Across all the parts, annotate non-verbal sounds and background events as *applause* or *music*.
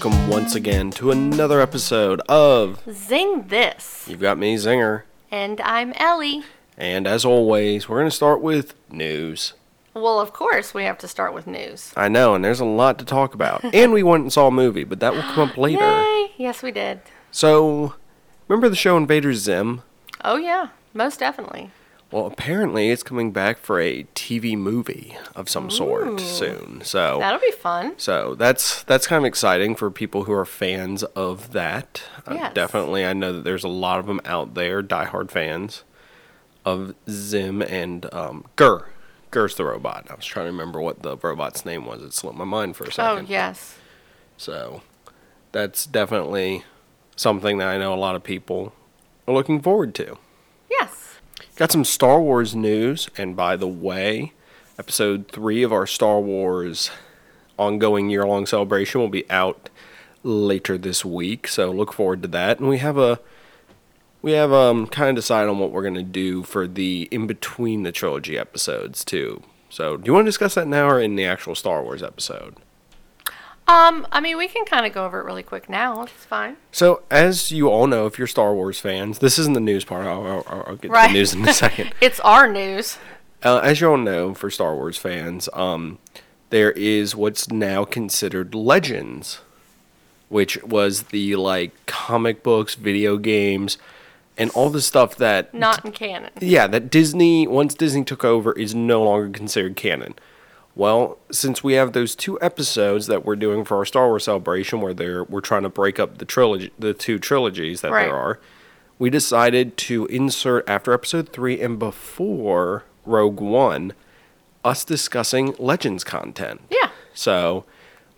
welcome once again to another episode of Zing this. You've Got Me Zinger. And I'm Ellie. And as always, we're going to start with news. Well, of course, we have to start with news. I know, and there's a lot to talk about. *laughs* and we went and saw a movie, but that will come up later. *gasps* Yay! Yes, we did. So, remember the show Invader Zim? Oh, yeah, most definitely. Well, apparently it's coming back for a TV movie of some sort soon. So That'll be fun. So that's that's kind of exciting for people who are fans of that. Uh, Yes. definitely, I know that there's a lot of them out there, diehard fans of Zim and um, GIR. GIR's the robot. I was trying to remember what the robot's name was. It slipped my mind for a second. Oh, second. yes. So that's definitely something that I know a lot of people are looking forward to. Yes. Got some Star Wars news, and by the way, episode three of our Star Wars ongoing year long celebration will be out later this week, so look forward to that. And we have a we have um kind of decided on what we're gonna do for the in between the trilogy episodes too. So do you want to discuss that now or in the actual Star Wars episode? Um, I mean, we can kind of go over it really quick now. It's fine. So, as you all know, if you're Star Wars fans, this isn't the news part. I'll, I'll, I'll get to the news in a *laughs* second. It's our news. Uh, as you all know, for Star Wars fans, um, there is what's now considered Legends, which was the like comic books, video games, and all the stuff that Not in canon. yeah that Disney once Disney took over is no longer considered canon. Well, since we have those two episodes that we're doing for our Star Wars celebration, where they're we're trying to break up the trilogy, the two trilogies that Right. there are, we decided to insert after episode three and before Rogue One, us discussing Legends content. Yeah. So,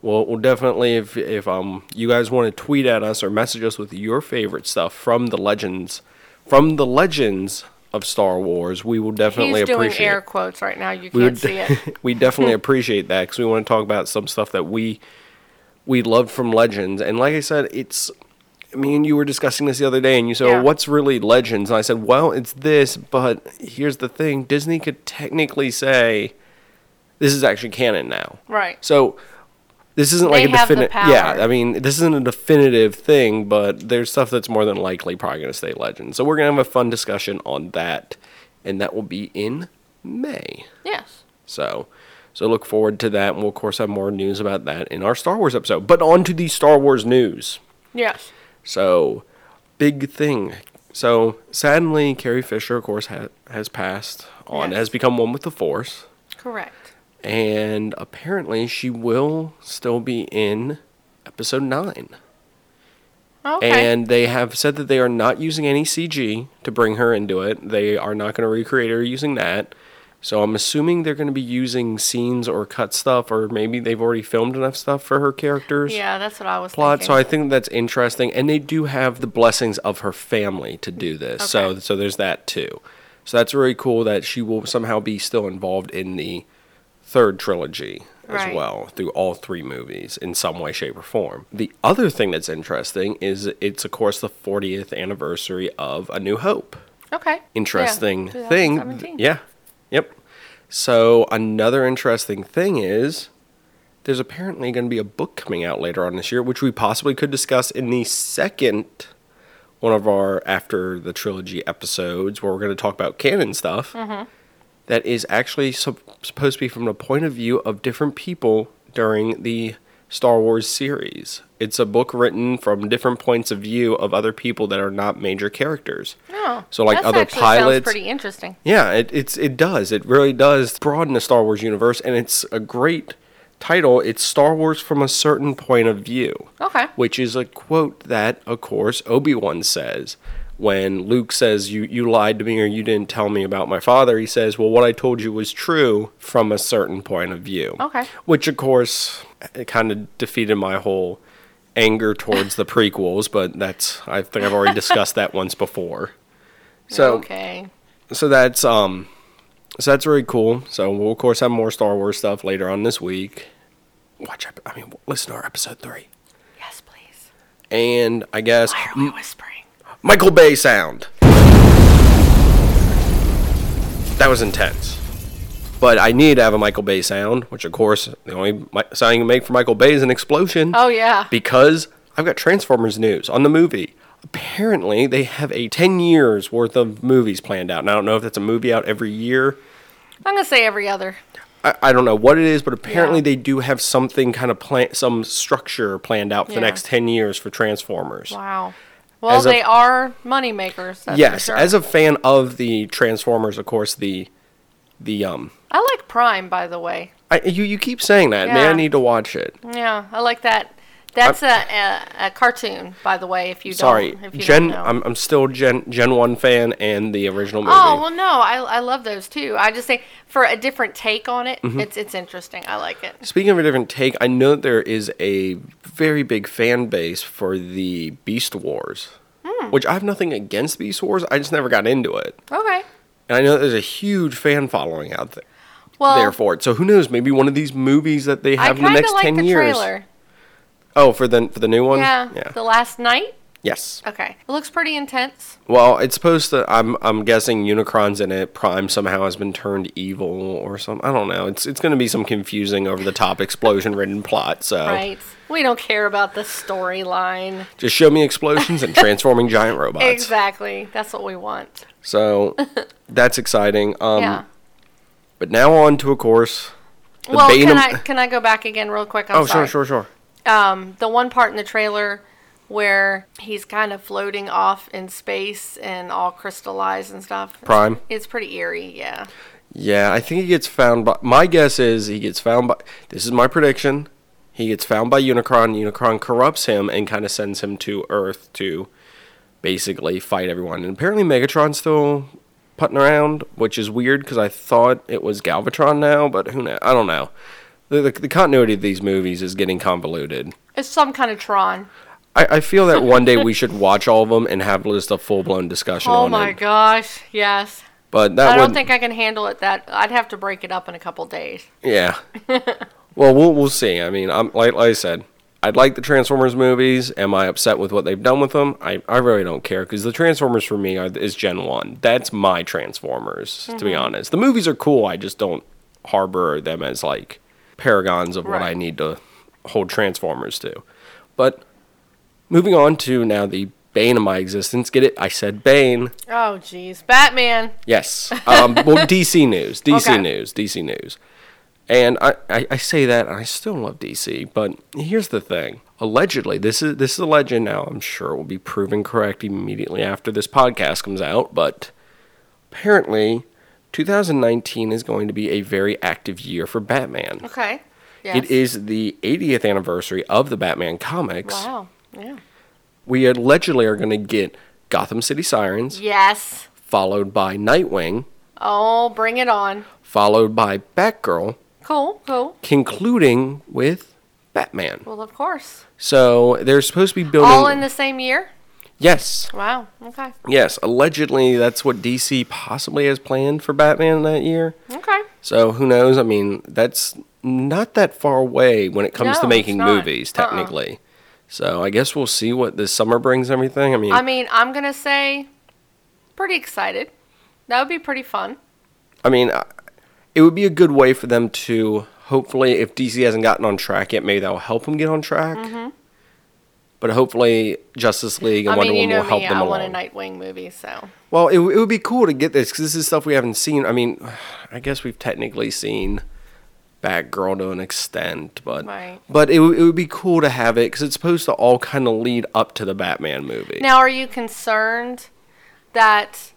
we'll, we'll definitely if if um you guys want to tweet at us or message us with your favorite stuff from the Legends, from the Legends of Star Wars, we will definitely He's doing appreciate. air quotes right now. You can't would see it. *laughs* we definitely *laughs* appreciate that because we want to talk about some stuff that we we loved from Legends. And like I said, it's me and you were discussing this the other day, and you said, Yeah. well, "What's really Legends?" And I said, "Well, it's this, but here's the thing: Disney could technically say this is actually canon now." Right. So this isn't They like a definitive. Yeah. I mean, this isn't a definitive thing, but there's stuff that's more than likely probably going to stay legend. So we're going to have a fun discussion on that, and that will be in May. Yes. So, so look forward to that, and we'll of course have more news about that in our Star Wars episode. But on to the Star Wars news. Yes. So, big thing. So, sadly, Carrie Fisher, of course, ha- has passed on, Yes. has become one with the Force Correct. And apparently she will still be in episode 9 Okay. and they have said that they are not using any cg to bring her into it. They are not going to recreate her using that. So i'm assuming they're going to be using scenes or cut stuff or maybe they've already filmed enough stuff for her characters. Yeah, that's what I was plot thinking. so i think that's interesting. And they do have the blessings of her family to do this. Okay. so so there's that too. So that's really cool that she will somehow be still involved in the third trilogy as Right. well through all three movies in some way shape or form the other thing that's interesting is it's of course the 40th anniversary of a new hope okay. interesting Yeah, thing. Yeah. Yep. So another interesting thing is there's apparently going to be a book coming out later on this year, which we possibly could discuss in the second one of our after the trilogy episodes, where we're going to talk about canon stuff. Mm-hmm. That is actually sup- supposed to be from the point of view of different people during the Star Wars series. It's a book written from different points of view of other people that are not major characters. Oh, So, like, other pilots- Sounds pretty interesting. Yeah, it, it's it does. It really does broaden the Star Wars universe, and it's a great title. It's Star Wars from a certain point of view, Okay. which is a quote that, of course, Obi Wan says when Luke says, "You you lied to me, or you didn't tell me about my father." He says, "Well, what I told you was true from a certain point of view." Okay. Which, of course, it kind of defeated my whole anger towards the prequels, but that's I think I've already discussed that once before. So okay. so that's um so that's really cool so we'll of course have more star wars stuff later on this week watch i mean listen to our episode three Yes, please. and i guess Why are we whispering? Michael bay sound that was intense But I need to have a Michael Bay sound, which of course the only sound you can make for Michael Bay is an explosion. Oh yeah. Because I've got Transformers news on the movie. Apparently, they have a 10 years worth of movies planned out. And I don't know if that's a movie out every year. I'm gonna say every other. I, I don't know what it is, but apparently Yeah. they do have something kind of plan, some structure planned out for the next 10 years for Transformers. Wow. Well, a- they are money makers. Yes, sure. as a fan of the Transformers, of course, the the um I like Prime, by the way. I, you you keep saying that. May I need to watch it. Yeah, I like that. That's a, a, a cartoon, by the way. If you Sorry, don't, if you Gen. don't know. I'm I'm still Gen Gen One fan and the original movie. Oh well, no, I, I love those too. I just think for a different take on it, Mm-hmm. it's it's interesting. I like it. Speaking of a different take, I know that there is a very big fan base for the Beast Wars, Hmm. which I have nothing against Beast Wars. I just never got into it, Okay. and I know there's a huge fan following out there. Well, there for it. So who knows? Maybe one of these movies that they have in the next like ten the years. trailer. Oh, for the for the new one. Yeah, Yeah. The last night. yes. Okay. It looks pretty intense. Well, it's supposed to. I'm I'm guessing Unicron's in it. Prime somehow has been turned evil or something. I don't know. It's it's going to be some confusing over the top explosion ridden plot. So Right. We don't care about the storyline. just show me explosions and transforming giant *laughs* robots. Exactly. That's what we want. So *laughs* that's exciting. Um, yeah. But now on to, of course, the Well, can I can I go back again real quick? I'm oh, sorry. sure, sure, sure. Um, the one part in the trailer where he's kind of floating off in space and all crystallized and stuff. Prime. It's pretty eerie, yeah. Yeah, I think he gets found by. My guess is he gets found by. This is my prediction. He gets found by Unicron. Unicron corrupts him and kind of sends him to Earth to basically fight everyone. And apparently Megatron's still putting around, which is weird because I thought it was Galvatron now, but who knows? I don't know. The, the, the continuity of these movies is getting convoluted. It's some kind of Tron. I, I feel that one day we *laughs* should watch all of them and have just a full blown discussion Oh on my it. gosh, yes. But that I don't would, think I can handle it that I'd have to break it up in a couple days. Yeah. *laughs* well, we'll we'll see. I mean, I'm like, like I said, I'd like the Transformers movies. Am I upset with what they've done with them? I, I really don't care because the Transformers for me are is Gen One. That's my Transformers. To be mm-hmm. honest, the movies are cool. I just don't harbor them as like paragons of what I need to hold Transformers to. But moving on to now the bane of my existence. Get it? I said bane. Oh jeez. Batman. Yes. Um, well, *laughs* DC news. DC Okay. news. DC news. And I, I, I say that, and I still love DC. But here's the thing: allegedly, this is this is a legend. Now, I'm sure it will be proven correct immediately after this podcast comes out. But apparently, 2019 is going to be a very active year for Batman. Okay. Yes. It is the 80th anniversary of the Batman comics. Wow. Yeah. We allegedly are going to get Gotham City Sirens, Yes. followed by Nightwing, Oh, bring it on. followed by Batgirl, Cool. Cool. concluding with Batman. Well, of course. So they're supposed to be building. All in the same year. Yes, Wow. Okay. yes. Allegedly, that's what DC possibly has planned for Batman that year. Okay. So who knows? I mean, that's not that far away when it comes No, to making not. movies, Uh-uh. technically. So I guess we'll see what this summer brings. Everything. I mean, I mean, I'm gonna say, pretty excited. That would be pretty fun. I mean, it would be a good way for them to hopefully, if DC hasn't gotten on track yet, maybe that will help them get on track. Mm-hmm. But hopefully, Justice League and. I Wonder mean, Woman will help me. them I along. want a Nightwing movie, so Well, it, it would be cool to get this because this is stuff we haven't seen. I mean, I guess we've technically seen Batgirl to an extent, but Right. but it, it would be cool to have it because it's supposed to all kind of lead up to the Batman movie. Now, are you concerned that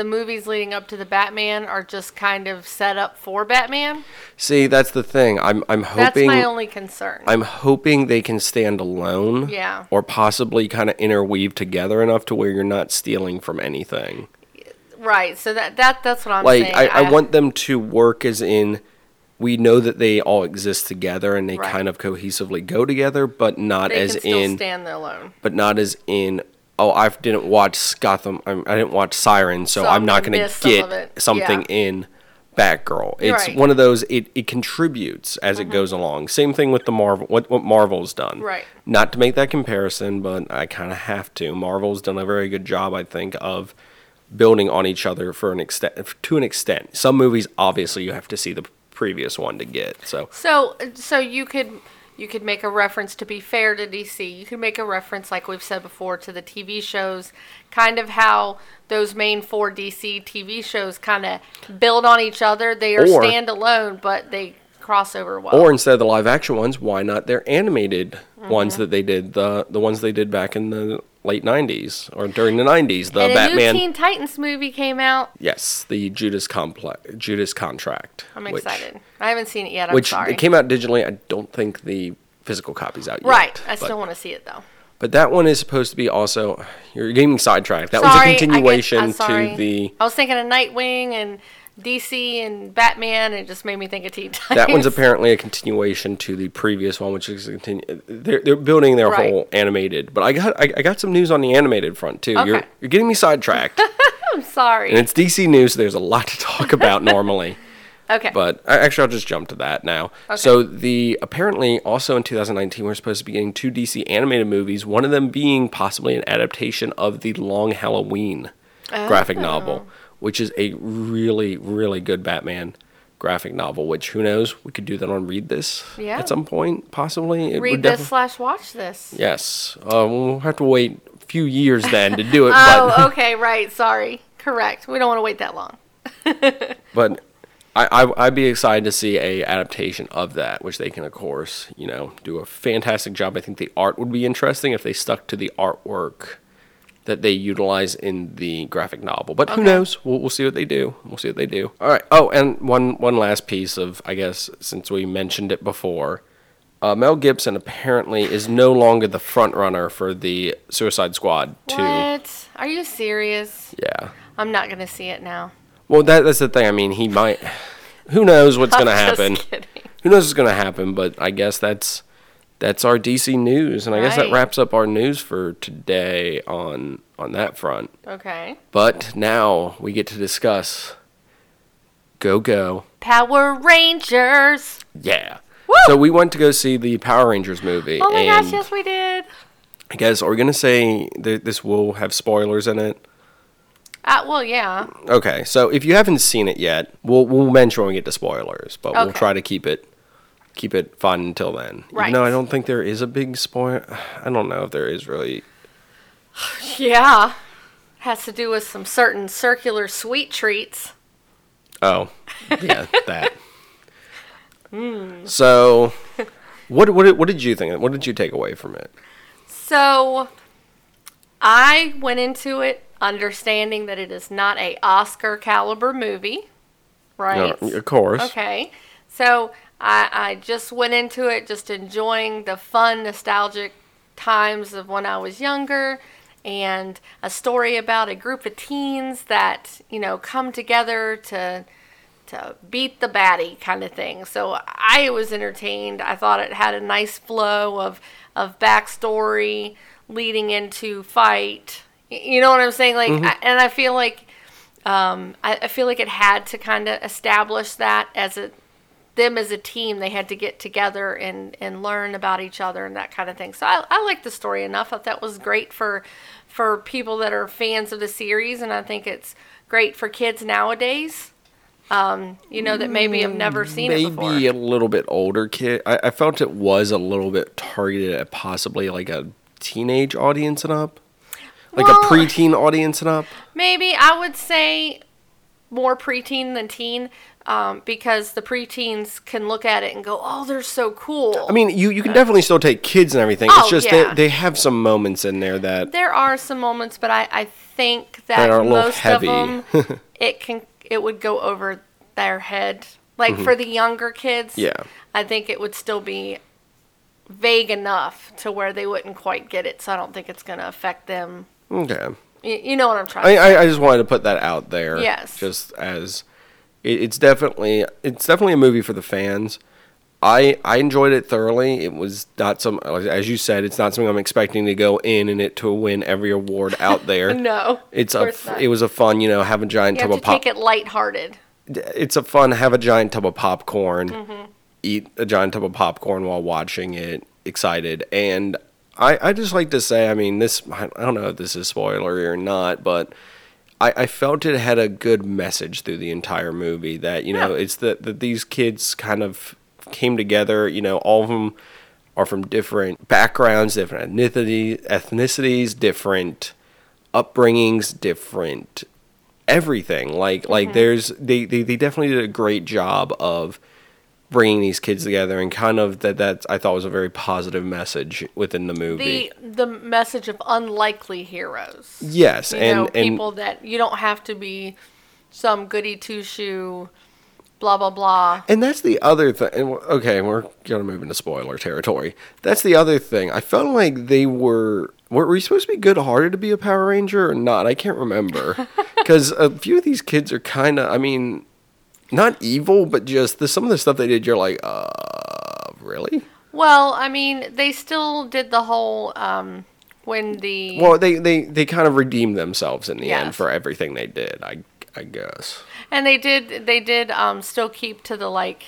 the movies leading up to the Batman are just kind of set up for Batman? See, that's the thing. I'm I'm hoping That's my only concern. I'm hoping they can stand alone. Yeah. Or possibly kind of interweave together enough to where you're not stealing from anything. right. So that that that's what I'm like saying. I, I want them to work as in we know that they all exist together and they Right. kind of cohesively go together, but not they as in stand alone. but not as in oh I didn't watch Gotham I, I didn't watch Siren so, So I'm I'm not gonna going to some get something Yeah. in Batgirl. It's Right. Mm-hmm. one of those it, it contributes as it goes along. Same thing with the Marvel what what Marvel's done. Right. Not to make that comparison, but I kind of have to. Marvel's done a very good job I think of building on each other for an extent to an extent. Some movies obviously you have to see the previous one to get. So So so you could you could make a reference to be fair to DC. You could make a reference like we've said before to the TV shows, kind of how those main four DC TV shows kind of build on each other. They are Or- standalone, but they cross over well. or instead of the live action ones, why not their animated ones Mm-hmm. that they did the the ones they did back in the late 90s or during the 90s, the and Batman new Teen Titans movie came out. Yes, the Judas complex Judas contract. I'm which- excited. I haven't seen it yet. I'm Which sorry. it came out digitally. I don't think the physical copy's out yet. right. I but- still want to see it though. But that one is supposed to be also. You're getting sidetracked. That sorry, was a get- continuation sorry. to the. I was thinking of Nightwing and DC and Batman. And it just made me think of Teen *laughs* Titans. That one's apparently a continuation to the previous one, which is a continu- they're they're building their Right. whole animated. But I got I, I got some news on the animated front too. You're you're getting me sidetracked, *laughs* I'm sorry. and it's DC news. So there's a lot to talk about normally. *laughs* okay. But actually, I'll just jump to that now. Okay. So the apparently also in 2019 we're supposed to be getting two DC animated movies. One of them being possibly an adaptation of the Long Halloween oh. graphic Oh. novel, which is a really really good Batman graphic novel. Which who knows we could do that on read this Yeah. at some point possibly. It Read this slash watch this. Yes, uh, we'll have to wait a few years then to do it. *laughs* Oh, but okay, right. Sorry. Correct. We don't want to wait that long. *laughs* but I, I I'd be excited to see a adaptation of that, which they can of course you know do a fantastic job. I think the art would be interesting if they stuck to the artwork that they utilize in the graphic novel. But who Okay. knows? We'll, we'll see what they do. We'll see what they do. All right. Oh, and one one last piece of I guess since we mentioned it before. Uh, Mel Gibson apparently is no longer the front runner for the Suicide Squad 2. What? Are you serious? Yeah. I'm not going to see it now. Well, that, that's the thing. I mean, he might. Who knows what's *laughs* going to just happen? kidding. Who knows what's going to happen? But I guess that's that's our DC news, and I guess that Right. wraps up our news for today on on that front. Okay. But now we get to discuss. Go go, Power Rangers. yeah. Woo! So we went to go see the Power Rangers movie, Oh my and gosh, yes, we did. I guess are we gonna say that this will have spoilers in it? Uh, well, yeah. Okay, so if you haven't seen it yet, we'll we'll mention when we get to spoilers, but we'll Okay. try to keep it keep it fun until then. Right. No, I don't think there is a big spoiler. I don't know if there is really. *sighs* Yeah. Has to do with some certain circular sweet treats. Oh, *laughs* yeah, that. Hmm. So, what what did- what did you think? What did you take away from it? So, I went into it understanding that it is not a Oscar caliber movie, right? No, of course. Okay. So I, I just went into it just enjoying the fun, nostalgic times of when I was younger and a story about a group of teens that, you know, come together to to beat the baddie kind of thing. So I was entertained. I thought it had a nice flow of of backstory leading into fight. You know what I'm saying? Like, I, and I feel like um, I, I feel like it had to kind of establish that as a them as a team. They had to get together and and learn about each other and that kind of thing. So I, I liked the story enough. I thought that was great for for people that are fans of the series, and I think it's great for kids nowadays. Um, you know that maybe have never seen it before. Maybe a little bit older kid. I, I felt it was a little bit targeted at possibly like a teenage audience and up, like Well- a preteen audience and up. Maybe I would say more preteen than teen, um, because the preteens can look at it and go, "Oh, they're so cool." I mean, you, you can definitely still take kids and everything. Oh, it's just yeah. they, they have some moments in there that there are some moments, but I, I think that most heavy. of them *laughs* it can it would go over their head. Like for the younger kids, Mm-hmm. Yeah. I think it would still be vague enough to where they wouldn't quite get it. So I don't think it's going to affect them. okay. You, you know what I'm trying I, to say? I I just wanted to put that out there. Yes. Just as it, it's definitely it's definitely a movie for the fans. I I enjoyed it thoroughly. It was not some as you said. It's not something I'm expecting to go in and it to win every award out there. *laughs* No, It's a not. it was a fun you know have a giant you tub of pop. take it lighthearted. It's a fun have a giant tub of popcorn, Mm-hmm. eat a giant tub of popcorn while watching it. Excited and I I just like to say I mean this I I don't know if this is spoilery or not, but I, I felt it had a good message through the entire movie that you know Yeah. it's that that these kids kind of came together you know all of them are from different backgrounds different ethnicity, ethnicities different upbringings different everything like like mm-hmm. there's they, they they definitely did a great job of bringing these kids together and kind of that that I thought was a very positive message within the movie The the message of unlikely heroes. yes You and know, and people that you don't have to be some goody two shoe, blah blah blah. And that's the other thing. Okay, we're gonna move into spoiler territory. That's the other thing. I felt like they were. Were we supposed to be good-hearted to be a Power Ranger or not? I can't remember. *laughs* Because a few of these kids are kind of. I mean, not evil, but just the, some of the stuff they did. You're like, uh, really? Well, I mean, they still did the whole um, when the Well, they they they kind of redeemed themselves in the end for everything they did. I I guess. and they did they did um, still keep to the like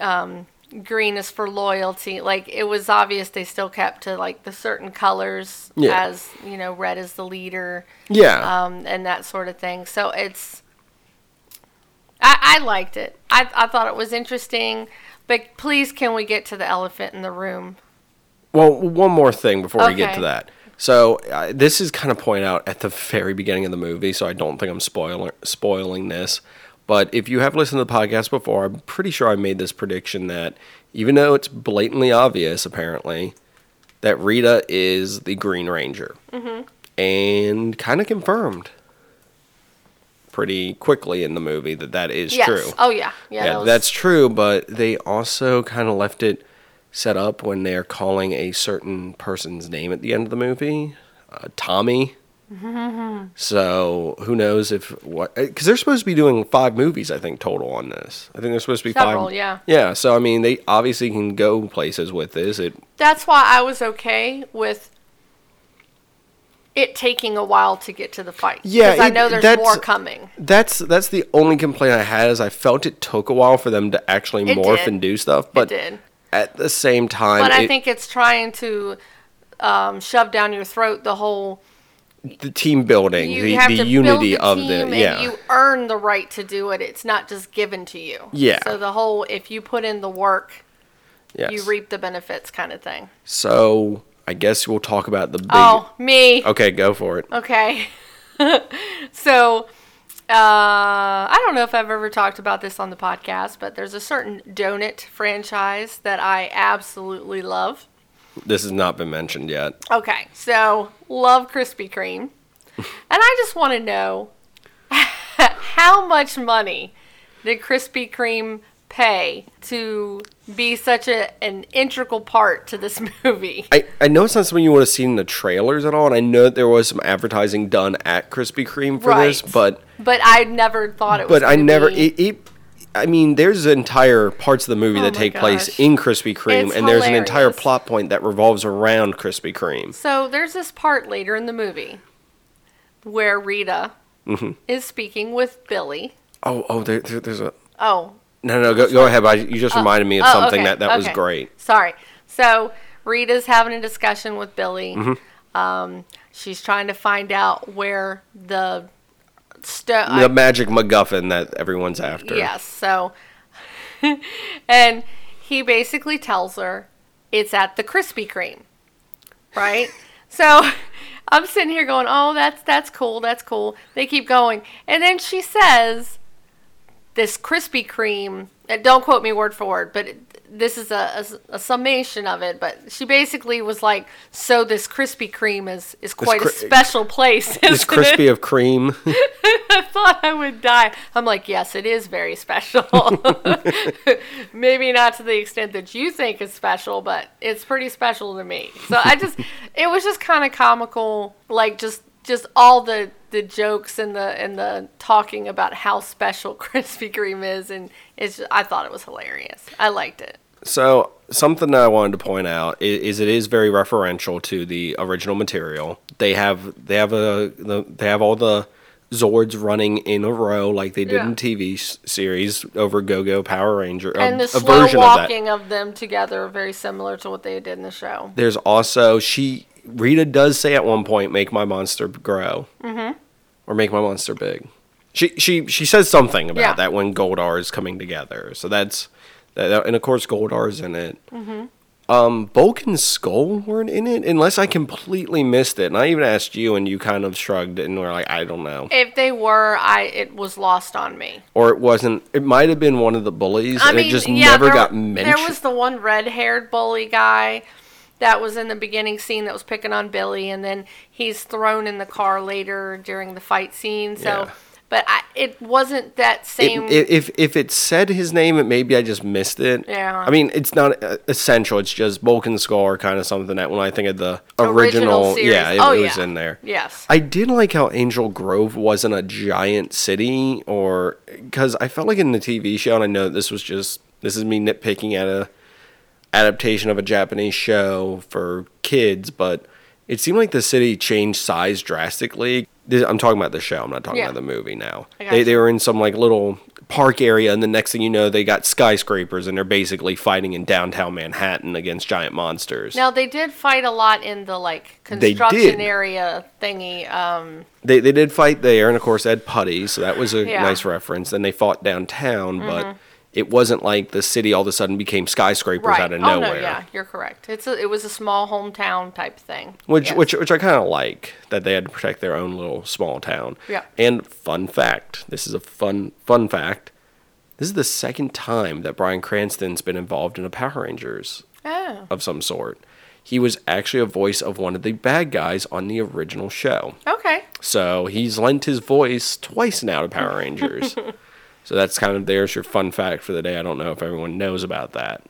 um, green is for loyalty. Like it was obvious they still kept to like the certain colors Yeah. as you know red is the leader Yeah. um, and that sort of thing. So it's I, I liked it. I, I thought it was interesting. But please, can we get to the elephant in the room? Well, one more thing before we get to that. So uh, this is kind of pointed out at the very beginning of the movie, so I don't think I'm spoiling spoiling this. But if you have listened to the podcast before, I'm pretty sure I made this prediction that even though it's blatantly obvious, apparently, that Rita is the Green Ranger, mm-hmm. and kind of confirmed pretty quickly in the movie that that is yes. true Oh yeah. Yeah. yeah, that was- that's true, but they also kind of left it set up when they're calling a certain person's name at the end of the movie, uh, Tommy. so who knows if what? Because they're supposed to be doing five movies, I think total on this. I think they're supposed to be Several, five. yeah. Yeah. So I mean, they obviously can go places with this. It That's why I was okay with it taking a while to get to the fight. Yeah, Because I know there's that's- more coming. that's that's the only complaint I had is I felt it took a while for them to actually It morph did. and do stuff. But did. at the same time, But I it- think it's trying to um, shove down your throat the whole the team building, the, the unity of the yeah. you earn the right to do it. It's not just given to you. Yeah. So the whole if you put in the work, yes. you reap the benefits kind of thing. So I guess we'll talk about the big. Oh, me. Okay, go for it. Okay. *laughs* so, uh, I don't know if I've ever talked about this on the podcast, but there's a certain donut franchise that I absolutely love. This has not been mentioned yet. Okay, so love Krispy Kreme. *laughs* and I just want to know *laughs* how much money did Krispy Kreme pay to be such a, an integral part to this *laughs* movie? I, I know it's not something you would have seen in the trailers at all, and I know that there was some advertising done at Krispy Kreme for this, but But I never thought it was. but I never be- it, it. I mean, there's entire parts of the movie Oh that take place in Krispy Kreme, It's and there's an entire plot point that revolves around Krispy Kreme. So there's this part later in the movie where Rita Mm-hmm. is speaking with Billy. Oh, oh, there, there- there's a Oh, no, no, go, go ahead. I, you just reminded me of oh, something okay, that that was great. Sorry. So Rita's having a discussion with Billy. Mm-hmm. Um, she's trying to find out where the stone. The magic MacGuffin that everyone's after. Yes. So, *laughs* and he basically tells her it's at the Krispy Kreme, right? *laughs* so, I'm sitting here going, "Oh, that's that's cool. That's cool." They keep going, and then she says, "This Krispy Kreme." Don't quote me word for word, but it, this is a, a, a summation of it. But she basically was like, "So this Krispy Kreme is is quite a special place." *laughs* It?" crispy of cream. *laughs* I thought I would die. I'm like, yes, it is very special. *laughs* Maybe not to the extent that you think is special, but it's pretty special to me. So I just, it was just kind of comical, like just just all the the jokes and the and the talking about how special *laughs* Krispy Kreme is, and it's. Just, I thought it was hilarious. I liked it. So something that I wanted to point out is, is it is very referential to the original material. They have they have a the, they have all the Zords running in a row like they did Yeah. in TV s- series over Go Go Power Ranger. a- And the slow version of that. walking of, them together, very similar to what they did in the show. There's also she Rita does say at one point, "Make my monster grow." Mm-hmm. or make my monster big. She she she says something about Yeah. that when Goldar is coming together. So that's that, and of course Goldar's in it. Mm-hmm. Um, Bulk and Skull weren't in it, unless I completely missed it. And I even asked you, and you kind of shrugged and were like, "I don't know," If they were, I it was lost on me. or it wasn't. It might have been one of the bullies, I and mean, it just yeah, never there, got mentioned. There was the one red-haired bully guy that was in the beginning scene that was picking on Billy, and then he's thrown in the car later during the fight scene. So, Yeah. but I, it wasn't that It- same. i- if if it said his name, it maybe I just missed it. Yeah. I mean, it's not uh, essential. It's just Bulk and Skull are kind of something that when I think of the Original original, yeah, it, Oh, it was yeah. in there. yes. I did like how Angel Grove wasn't a giant city, or because I felt like in the TV show, and I know this was just this is me nitpicking at a adaptation of a Japanese show for kids, but it seemed like the city changed size drastically. This, I'm talking about the show. I'm not talking Yeah. about the movie now. They gotcha. they were in some like little park area, and the next thing you know, they got skyscrapers, and they're basically fighting in downtown Manhattan against giant monsters. Now they did fight a lot in the like construction area thingy. Um, They they did fight there, and of course Ed Putty, so that was a Yeah. Mm-hmm. nice reference. Then they fought downtown, but it wasn't like the city all of a sudden became skyscrapers right. out of oh nowhere. no, yeah, you're correct. It's a, it was a small hometown type thing. Which Yes. which which I kind of like that they had to protect their own little small town. Yeah. And fun fact, this is a fun fun fact. This is the second time that Bryan Cranston's been involved in a Power Rangers Oh, of some sort. He was actually a voice of one of the bad guys on the original show. okay. So he's lent his voice twice now to Power *laughs* Rangers. So that's kind of there's your fun fact for the day. I don't know if everyone knows about that.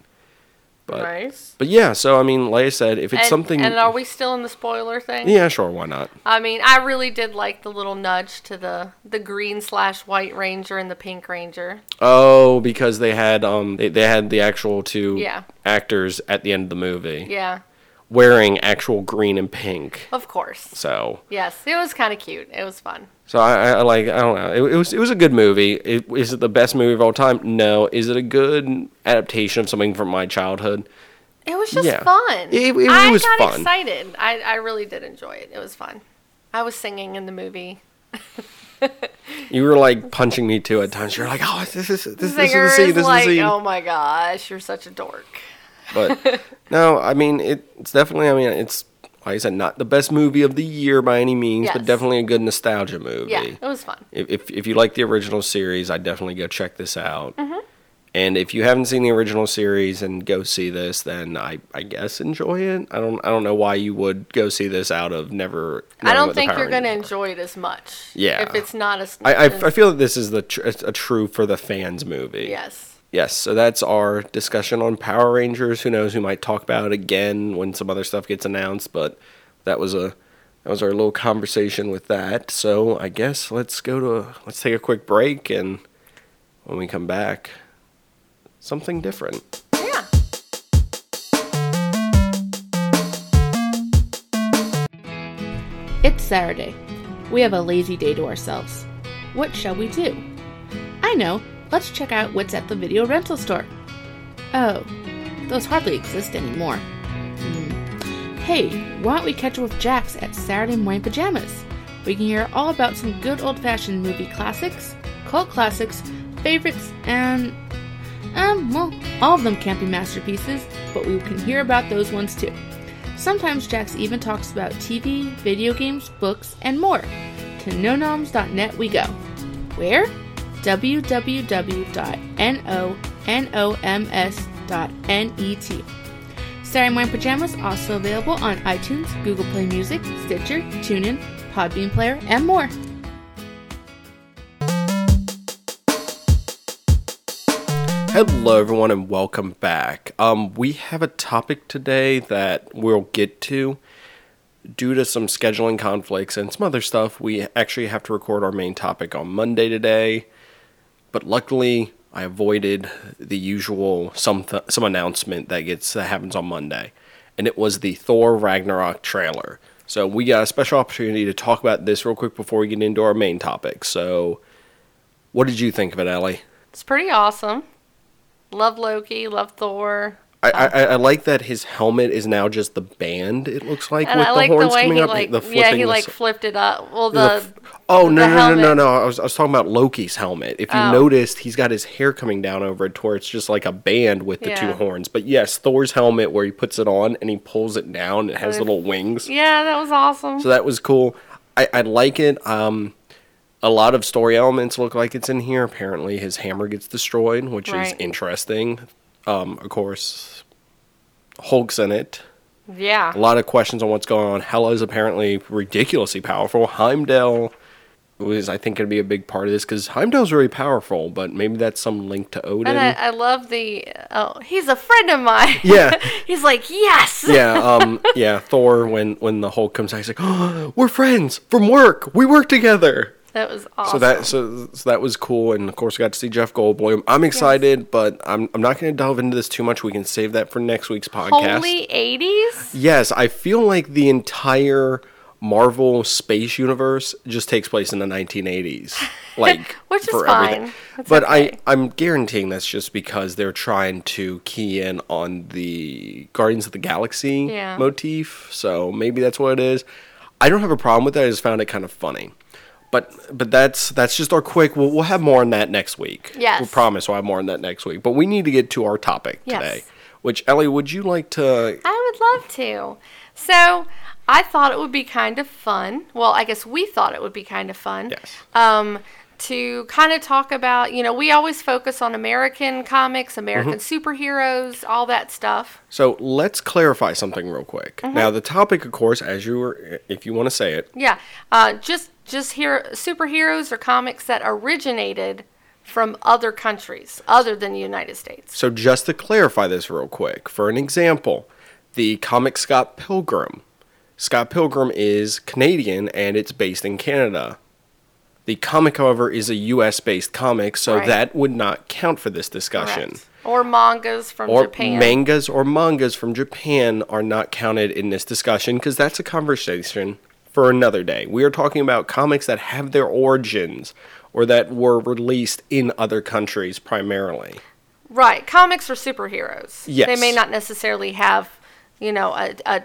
But nice. but yeah, so I mean, like I said, if it's and, something And are we still in the spoiler thing? Yeah, sure, why not? I mean, I really did like the little nudge to the the green slash white ranger and the pink ranger. Oh, because they had um they, they had the actual two Yeah. actors at the end of the movie Yeah, wearing actual green and pink. of course. So Yes, it was kind of cute. It was fun. So I, I like I don't know. It, it was it was a good movie. It, is it the best movie of all time? No. Is it a good adaptation of something from my childhood? It was just Yeah. fun. It- it I was got fun. excited. I, I really did enjoy it. It was fun. I was singing in the movie. You were like punching me too at times. You're like, oh, this is this, this is the scene. is like, is the scene. oh my gosh, you're such a dork. But no, I mean it, it's definitely. I mean it's like I said, not the best movie of the year by any means, but definitely a good nostalgia movie. Yeah, it was fun. if, if if you like the original series, I'd definitely go check this out. Mm-hmm. And if you haven't seen the original series and go see this, then I, I guess enjoy it. I don't I don't know why you would go see this out of never. I don't think you're going to enjoy it as much. Yeah. If it's not as. I, I, as- I feel that this is the tr- a true for the fans movie. Yes. Yes, so that's our discussion on Power Rangers. Who knows? We might talk about it again when some other stuff gets announced, but that was a that was our little conversation with that. So I guess let's go to a, let's take a quick break and when we come back, something different. Yeah. It's Saturday. We have a lazy day to ourselves. What shall we do? I know. Let's check out what's at the video rental store. Oh, those hardly exist anymore. Hmm. Hey, why don't we catch up with Jax at Saturday Morning Pajamas? We can hear all about some good old fashioned movie classics, cult classics, favorites, and. Um, well, all of them can't be masterpieces, but we can hear about those ones too. Sometimes Jax even talks about TV, video games, books, and more. To nonoms.net we go. Where? www.nonoms.net. Saturday Morning Pajamas also available on iTunes, Google Play Music, Stitcher, TuneIn, Podbean Player, and more. Hello, everyone, and welcome back. Um, we have a topic today that we'll get to. Due to some scheduling conflicts and some other stuff, we actually have to record our main topic on Monday today. But luckily, I avoided the usual some th- some announcement that gets that happens on Monday, and it was the Thor Ragnarok trailer. So we got a special opportunity to talk about this real quick before we get into our main topic. So, what did you think of it, Ellie? It's pretty awesome. Love Loki. Love Thor. I, I, I like that his helmet is now just the band. It looks like And with I the like the way coming he up. like the yeah he like flipped it up. Well, the the, oh the no no no no no! I was I was talking about Loki's helmet. If you Oh. noticed, he's got his hair coming down over it, to where it's just like a band with the two horns. But yes, Thor's helmet where he puts it on and he pulls it down. It has little wings. yeah, that was awesome. So that was cool. I, I like it. Um, a lot of story elements look like it's in here. Apparently, his hammer gets destroyed, which is interesting. Um, of course, Hulk's in it. yeah, A lot of questions on what's going on. Hela is apparently ridiculously powerful. Heimdall was, I think, going to be a big part of this because Heimdall's very powerful, but maybe that's some link to Odin. and I, I love the oh he's a friend of mine. Yeah. *laughs* he's like yes. yeah, um, yeah. Thor, when when the Hulk comes out, he's like, "Oh, *gasps* we're friends from work. We work together." That was awesome. So that so, so that was cool, and of course, we got to see Jeff Goldblum. I'm excited, but I'm I'm not going to delve into this too much. We can save that for next week's podcast. holy eighties. Yes, I feel like the entire Marvel space universe just takes place in the 1980s, *laughs* like Which is fine. But okay. I I'm guaranteeing that's just because they're trying to key in on the Guardians of the Galaxy Yeah. motif. So maybe that's what it is. I don't have a problem with that. I just found it kind of funny. But but that's that's just our quick. We'll we'll have more on that next week. Yes. we promise we'll have more on that next week. But we need to get to our topic Yes. today. Which Ellie, would you like to I would love to. So I thought it would be kind of fun. Well, I guess we thought it would be kind of fun. Yes. Um, to kind of talk about, you know, we always focus on American comics, American Mm-hmm. superheroes, all that stuff. So let's clarify something real quick. Mm-hmm. Now, the topic, of course, as you were, if you want to say it, Yeah. Uh, just just here, superheroes or comics that originated from other countries other than the United States. so just to clarify this real quick, for an example, the comic Scott Pilgrim. Scott Pilgrim is Canadian and it's based in Canada. The comic, however, is a US based comic, so Right. that would not count for this discussion. Correct. Or mangas from Or Japan. mangas or mangas from Japan are not counted in this discussion because that's a conversation for another day. We are talking about comics that have their origins or that were released in other countries primarily. Right. Comics are superheroes. Yes. They may not necessarily have, you know, a, a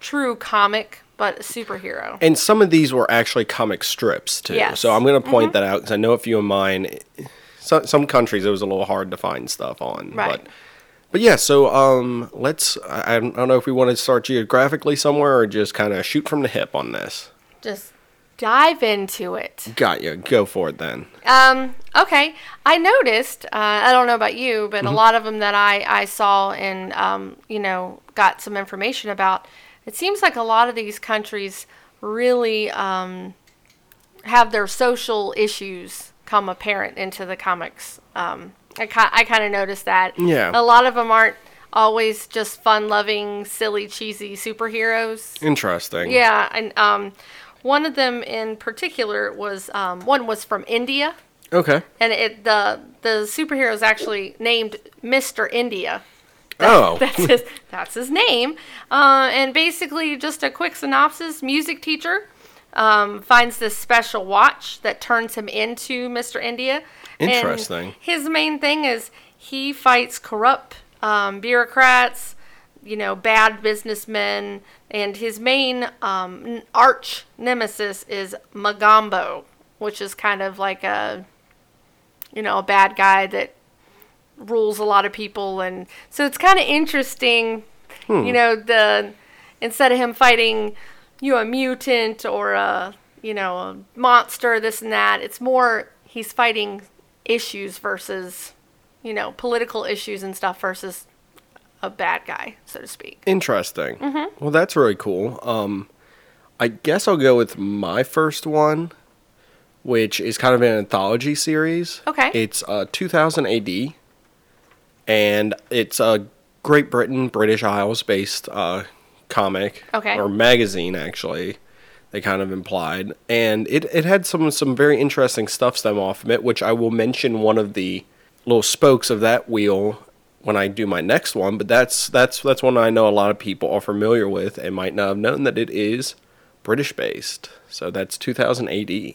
true comic, but a superhero. And some of these were actually comic strips too. Yes. So I'm going to point mm-hmm. that out because I know a few of mine. So, some countries it was a little hard to find stuff on. Right. But, but yeah, so um, let's. I, I don't know if we want to start geographically somewhere or just kind of shoot from the hip on this. Just dive into it. Got you. Go for it then. Um, okay. I noticed, uh, I don't know about you, but Mm-hmm. a lot of them that I, I saw and, um, you know, got some information about, it seems like a lot of these countries really um, have their social issues come apparent into the comics. Um, I, I kind of noticed that. Yeah. A lot of them aren't always just fun loving, silly, cheesy superheroes. Interesting. Yeah, and um, one of them in particular was um, one was from India, Okay. and it the the superhero is actually named Mister India. *laughs* Oh. That's his that's his name. Uh, and basically, just a quick synopsis: music teacher um, finds this special watch that turns him into Mister India. And Interesting. his main thing is he fights corrupt um, bureaucrats, you know, bad businessmen, and his main um, arch nemesis is Mogambo, which is kind of like a, you know, a bad guy that rules a lot of people, and so it's kind of interesting, you know, the instead of him fighting, you know, a mutant or a, you know, a monster, this and that, it's more he's fighting issues versus, you know, political issues and stuff versus a bad guy, so to speak. Interesting. Mm-hmm. Well, that's really cool. Um, I guess I'll go with my first one, which is kind of an anthology series. Okay. It's uh, 2000 AD, and it's a Great Britain, British Isles based uh, comic. Okay. Or magazine, actually. They kind of implied, and it, it had some some very interesting stuff stem off of it, which I will mention one of the little spokes of that wheel when I do my next one. But that's that's that's one I know a lot of people are familiar with and might not have known that it is British based. So that's 2000 AD.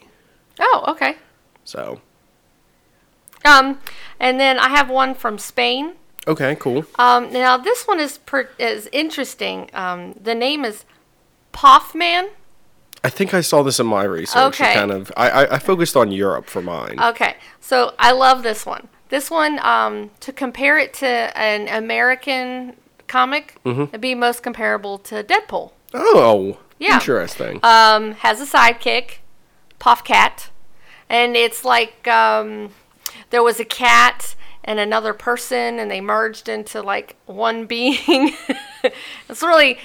Oh, okay. So Um, and then I have one from Spain. Okay, cool. Um, now this one is per- is interesting. Um, the name is Poffman. I think I saw this in my research. Okay. Kind of. I, I, I focused on Europe for mine. Okay, so I love this one. This one, um, to compare it to an American comic, it'd be most comparable to Deadpool. oh, Yeah. interesting. Um, has a sidekick, Puff Cat, and it's like um, there was a cat and another person, and they merged into like one being. *laughs* it's really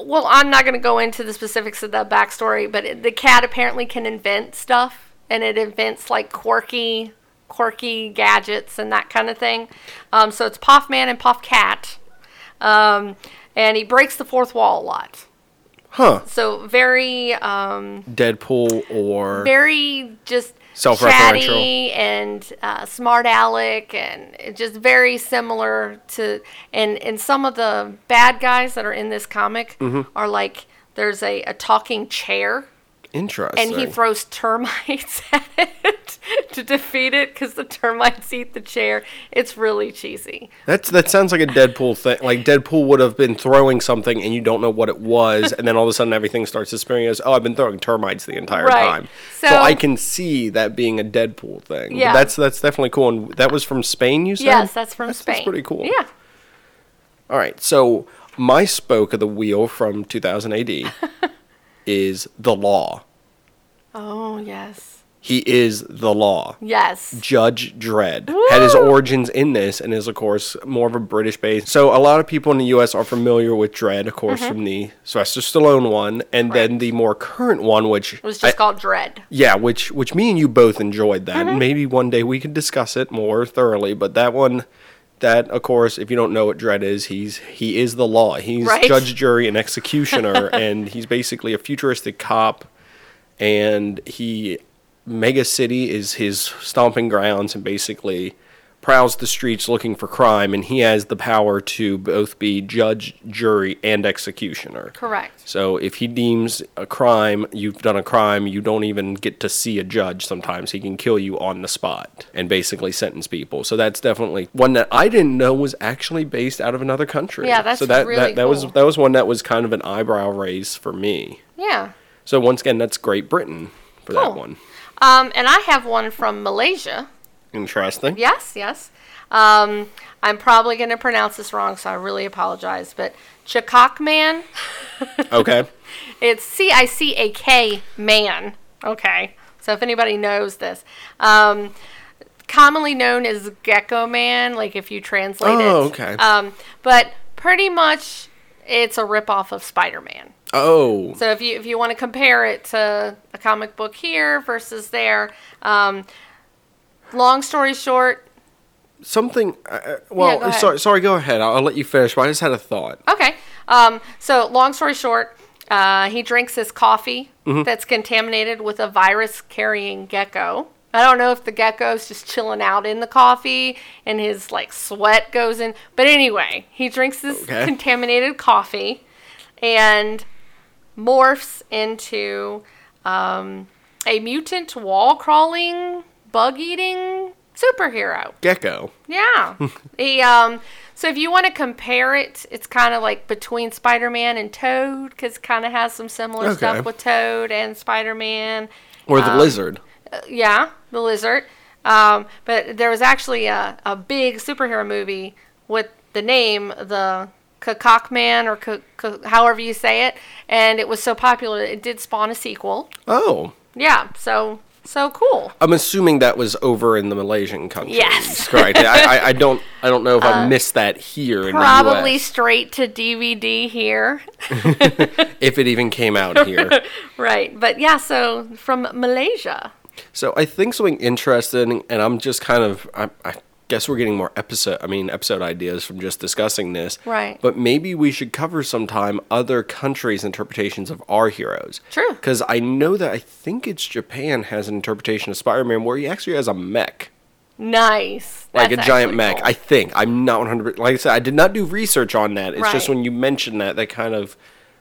well. I'm not going to go into the specifics of the backstory, but it, the cat apparently can invent stuff, and it invents like quirky, quirky gadgets and that kind of thing. Um, so it's Puff Man and Puff Cat, um, and he breaks the fourth wall a lot. huh. So very, um, Deadpool or very just Self-referential. and uh, smart aleck, and just very similar to. And and some of the bad guys that are in this comic Mm-hmm. are like there's a, a talking chair, interesting. and he throws termites *laughs* at it to defeat it because the termites eat the chair. It's really cheesy. That's that sounds like a Deadpool thing. Like Deadpool would have been throwing something and you don't know what it was, and then all of a sudden everything starts disappearing. As oh, I've been throwing termites the entire Right. time. So, So- I can see that being a Deadpool thing. Yeah. that's that's definitely cool. And that was from Spain. You said Yes, that's from That's- Spain. That's pretty cool. Yeah. All right. So my spoke of the wheel from 2000 AD *laughs* is the law. Oh yes. He is the law. Yes. Judge Dredd had his origins in this and is, of course, more of a British base. So, a lot of people in the U.S. are familiar with Dredd, of course, Mm-hmm. from the Sylvester Stallone one, and then the more current one, which It was just I- called Dredd. yeah, which which me and you both enjoyed that. Mm-hmm. Maybe one day we could discuss it more thoroughly. But that one, that of course, if you don't know what Dredd is, he's he is the law. He's Right. judge, jury, and *laughs* executioner, and he's basically a futuristic cop. And he, Mega City is his stomping grounds, and basically prowls the streets looking for crime. And he has the power to both be judge, jury, and executioner. Correct. So if he deems a crime, you've done a crime, you don't even get to see a judge sometimes. He can kill you on the spot and basically sentence people. So that's definitely one that I didn't know was actually based out of another country. Yeah, that's so that, really that, that was that was one that was kind of an eyebrow raise for me. Yeah. So once again, that's Great Britain for that one. Um, and I have one from Malaysia. Interesting. Yes, yes. Um, I'm probably going to pronounce this wrong, so I really apologize. But Chakak Man, *laughs* Okay. it's C I C A K Man. Okay. So if anybody knows this, um, commonly known as Gecko Man, like if you translate it. Oh, okay. Um, but pretty much it's a ripoff of Spider Man. Oh. So if you if you want to compare it to a comic book here versus there, um, long story short, Something. Uh, uh, well, go sorry, sorry. Go ahead. I'll, I'll let you finish. But I just had a thought. okay. Um, so long story short, uh, he drinks his coffee that's contaminated with a virus carrying gecko. I don't know if the gecko's just chilling out in the coffee and his like sweat goes in, but anyway, he drinks this Okay. contaminated coffee and morphs into um, a mutant wall crawling, bug eating superhero. Gecko. Yeah. *laughs* he um so if you want to compare it, it's kind of like between Spider-Man and Toad cuz kind of has some similar Okay. stuff with Toad and Spider-Man. Or Um, the lizard. Yeah, the lizard. Um but there was actually a a big superhero movie with the name the Kakak Man or K- K- however you say it and it was so popular it did spawn a sequel. Oh. Yeah, so so cool. I'm assuming that was over in the Malaysian country. Yes. Uh, correct. I, I, I don't I don't know if I missed that here in Probably straight to DVD here. *laughs* If it even came out here. *laughs* Right. But yeah, so from Malaysia. so I think something interesting, and I'm just kind of I, I guess we're getting more episode I mean episode ideas from just discussing this. Right. But maybe we should cover sometime other countries' interpretations of our heroes. True. Because I know that I think it's Japan has an interpretation of Spider-Man where he actually has a mech. Nice. like That's a giant mech. cool. I think I'm not 100. Like I said, I did not do research on that. It's just when you mentioned that that kind of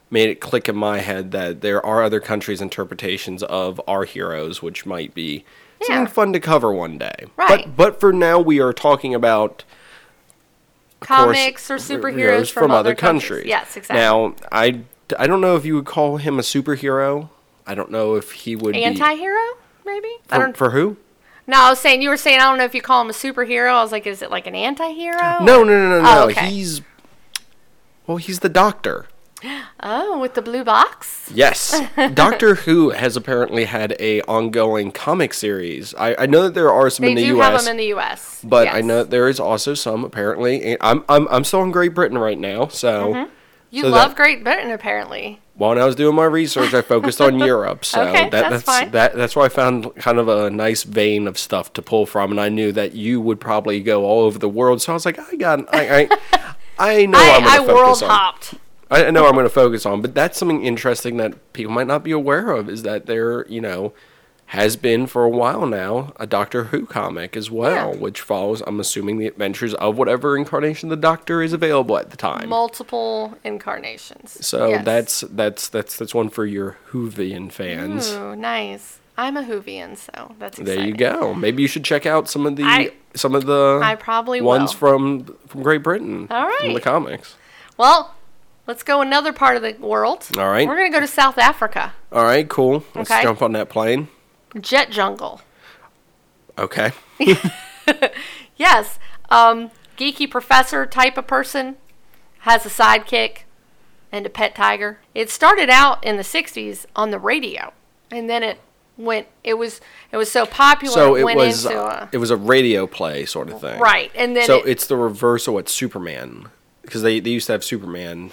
made it click in my head that there are other countries' interpretations of our heroes, which might be something fun to cover one day. Right. But but for now, we are talking about comics or superheroes from, other countries. Yes, exactly. Now, I, I don't know if you would call him a superhero. I don't know if he would be Anti-hero, maybe. I for, don't. for who? no, I was saying you were saying I don't know if you call him a superhero. I was like, is it like an anti-hero? No, no, no, no, no. Oh, okay. He's well, he's the Doctor. Oh, with the blue box. Yes, *laughs* Doctor Who has apparently had a ongoing comic series. I, I know that there are some They in the do U.S. have them in the U.S. But I yes. know there is also some apparently. I'm I'm I'm still in Great Britain right now, so Mm-hmm. you so love that- Great Britain apparently. While I was doing my research, I focused on *laughs* Europe. So Okay, that, that's that's fine. that that's why I found kind of a nice vein of stuff to pull from, and I knew that you would probably go all over the world. So I was like, I got I I, *laughs* I know I'm I, going I world hopped. I know I'm going to focus on, but that's something interesting that people might not be aware of is that there, you know, has been for a while now a Doctor Who comic as well, Yeah. which follows, I'm assuming, the adventures of whatever incarnation the Doctor is available at the time. Multiple incarnations. so Yes. that's that's that's that's one for your Whovian fans. Ooh, nice. I'm a Whovian, so that's exciting. There you go. Maybe you should check out some of the I- some of the I probably ones will. from from Great Britain. All right, From the comics. Well, let's go another part of the world. All right. We're gonna go to South Africa. All right, cool. Let's Okay. jump on that plane. Jet Jungle. Okay. *laughs* Yes. Um, geeky professor type of person has a sidekick and a pet tiger. It started out in the 60s on the radio and then it went it was it was so popular So it, it was uh, a it was a radio play sort of thing. right and then So it, it's the reverse of what Superman because they they used to have Superman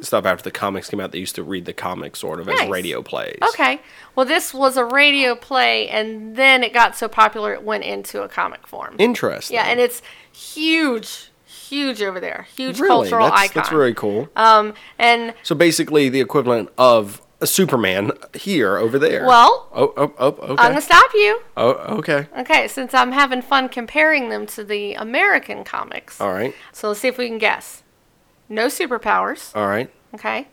stuff after the comics came out. They used to read the comics sort of Nice. as radio plays. okay well this was a radio play and then it got so popular it went into a comic form Interesting. yeah and it's huge huge over there huge really cultural that's, icon that's very cool. um and so basically, the equivalent of a Superman here over there. well Oh, oh, oh, okay. i'm gonna stop you oh, okay. Okay, since I'm having fun comparing them to the American comics. All right. So let's see if we can guess. No superpowers, All right. okay?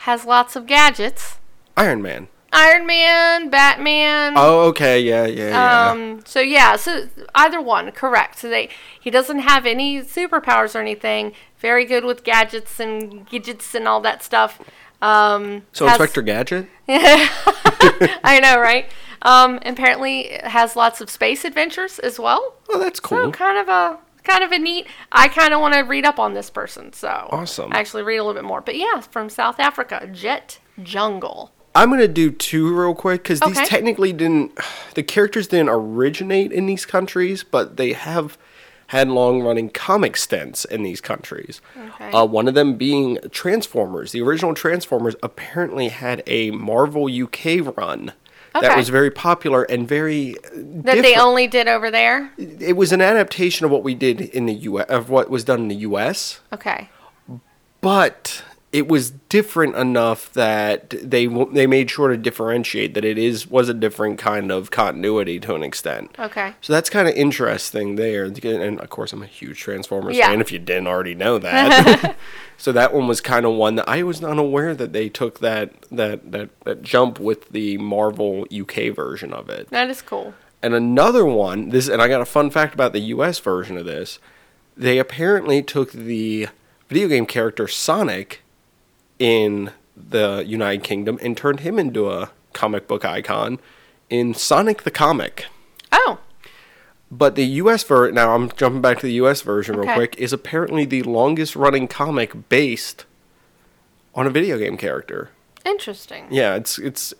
Has lots of gadgets. Iron Man. Iron Man, Batman. Oh, okay. Yeah, yeah, yeah. Um, so yeah, so either one, correct. So they he doesn't have any superpowers or anything. Very good with gadgets and gadgets and all that stuff. Um, so has- Inspector Gadget. *laughs* I know, right? Um, apparently it has lots of space adventures as well. Oh, that's cool. So kind of a kind of a neat. I kind of want to read up on this person, so Awesome. Actually, read a little bit more. But yeah, from South Africa, Jet Jungle. I'm gonna do two real quick because these technically didn't. The characters didn't originate in these countries, but they have had long-running comic stints in these countries. Okay. Uh, one of them being Transformers. The original Transformers apparently had a Marvel UK run that was very popular and very That they only did over there. It was an adaptation of what we did in the U. of what was done in the U.S Okay. but it was different enough that they they made sure to differentiate that it is was a different kind of continuity to an extent. Okay. So that's kind of interesting there. And of course, I'm a huge Transformers Yeah. fan. If you didn't already know that, *laughs* so that one was kind of one that I was not aware that they took that that that, that jump with the Marvel UK version of it. That is cool. And another one, this and I got a fun fact about the US version of this. They apparently took the video game character Sonic in the United Kingdom and turned him into a comic book icon in Sonic the Comic. Oh. But the US version, now I'm jumping back to the US version real quick, is apparently the longest running comic based on a video game character. Interesting. Yeah, it's it's.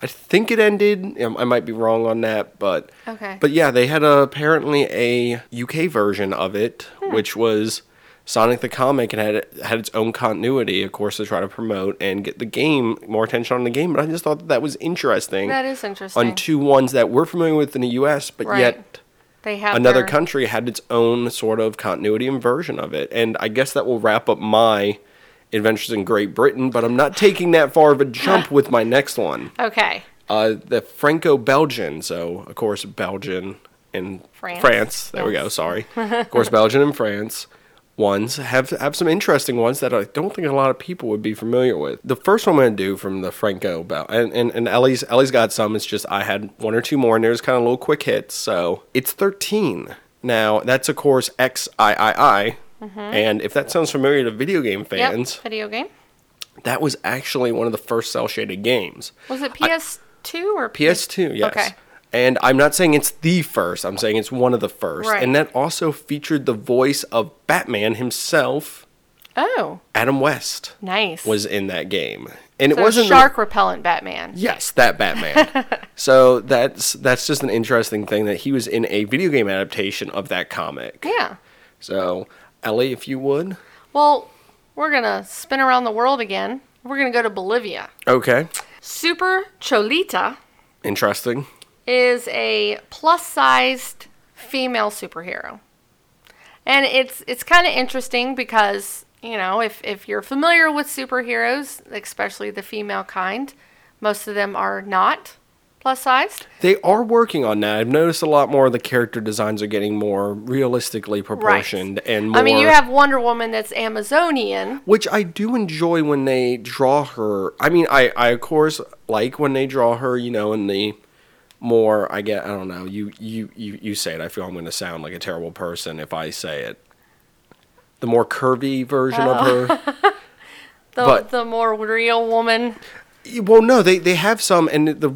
I think it ended. um, I might be wrong on that, but Okay. But yeah, they had a, apparently a UK version of it, Hmm. which was Sonic the comic, and had had its own continuity, of course, to try to promote and get the game more attention on the game. But I just thought that, that was interesting That is interesting. on two ones that we're familiar with in the US, but Right. yet they have another their- country had its own sort of continuity and version of it. And I guess that will wrap up my adventures in Great Britain, but I'm not taking that far of a jump *laughs* with my next one. Okay. Uh, the Franco-Belgian, so of course Belgian and France. France. there we go. Sorry. *laughs* of course, Belgian and France ones have have some interesting ones that I don't think a lot of people would be familiar with. The first one I'm going to do from the Franco Bel and, and and Ellie's Ellie's got some. It's just I had one or two more, and there's kind of little quick hits. So it's 13. Now that's of course XIII And if that sounds familiar to video game Mm-hmm. Yep. fans, Video game. that was actually one of the first cell shaded games. Was it PS2 or PS2, yes. Okay. And I'm not saying it's the first, I'm saying it's one of the first. Right. And that also featured the voice of Batman himself, Oh, Adam West, nice. was in that game. And so it wasn't the- shark repellent Batman. Yes, that Batman. *laughs* so that's that's just an interesting thing that he was in a video game adaptation of that comic. Yeah. So, Ellie, if you would. Well, we're gonna spin around the world again. We're gonna go to Bolivia. Okay. Super Cholita Interesting. Is a plus-sized female superhero, and it's it's kind of interesting because you know if if you're familiar with superheroes, especially the female kind, most of them are not plus-sized. They are working on that. I've noticed a lot more of the character designs are getting more realistically proportioned and more I mean, you have Wonder Woman that's Amazonian. which I do enjoy when they draw her. I mean, I, I of course like when they draw her, you know, in the more I get I don't know, you you you, you say it. I feel I'm gonna sound like a terrible person if I say it. The more curvy version of her. *laughs* The, But- the more real woman. Well, no, they they have some, and the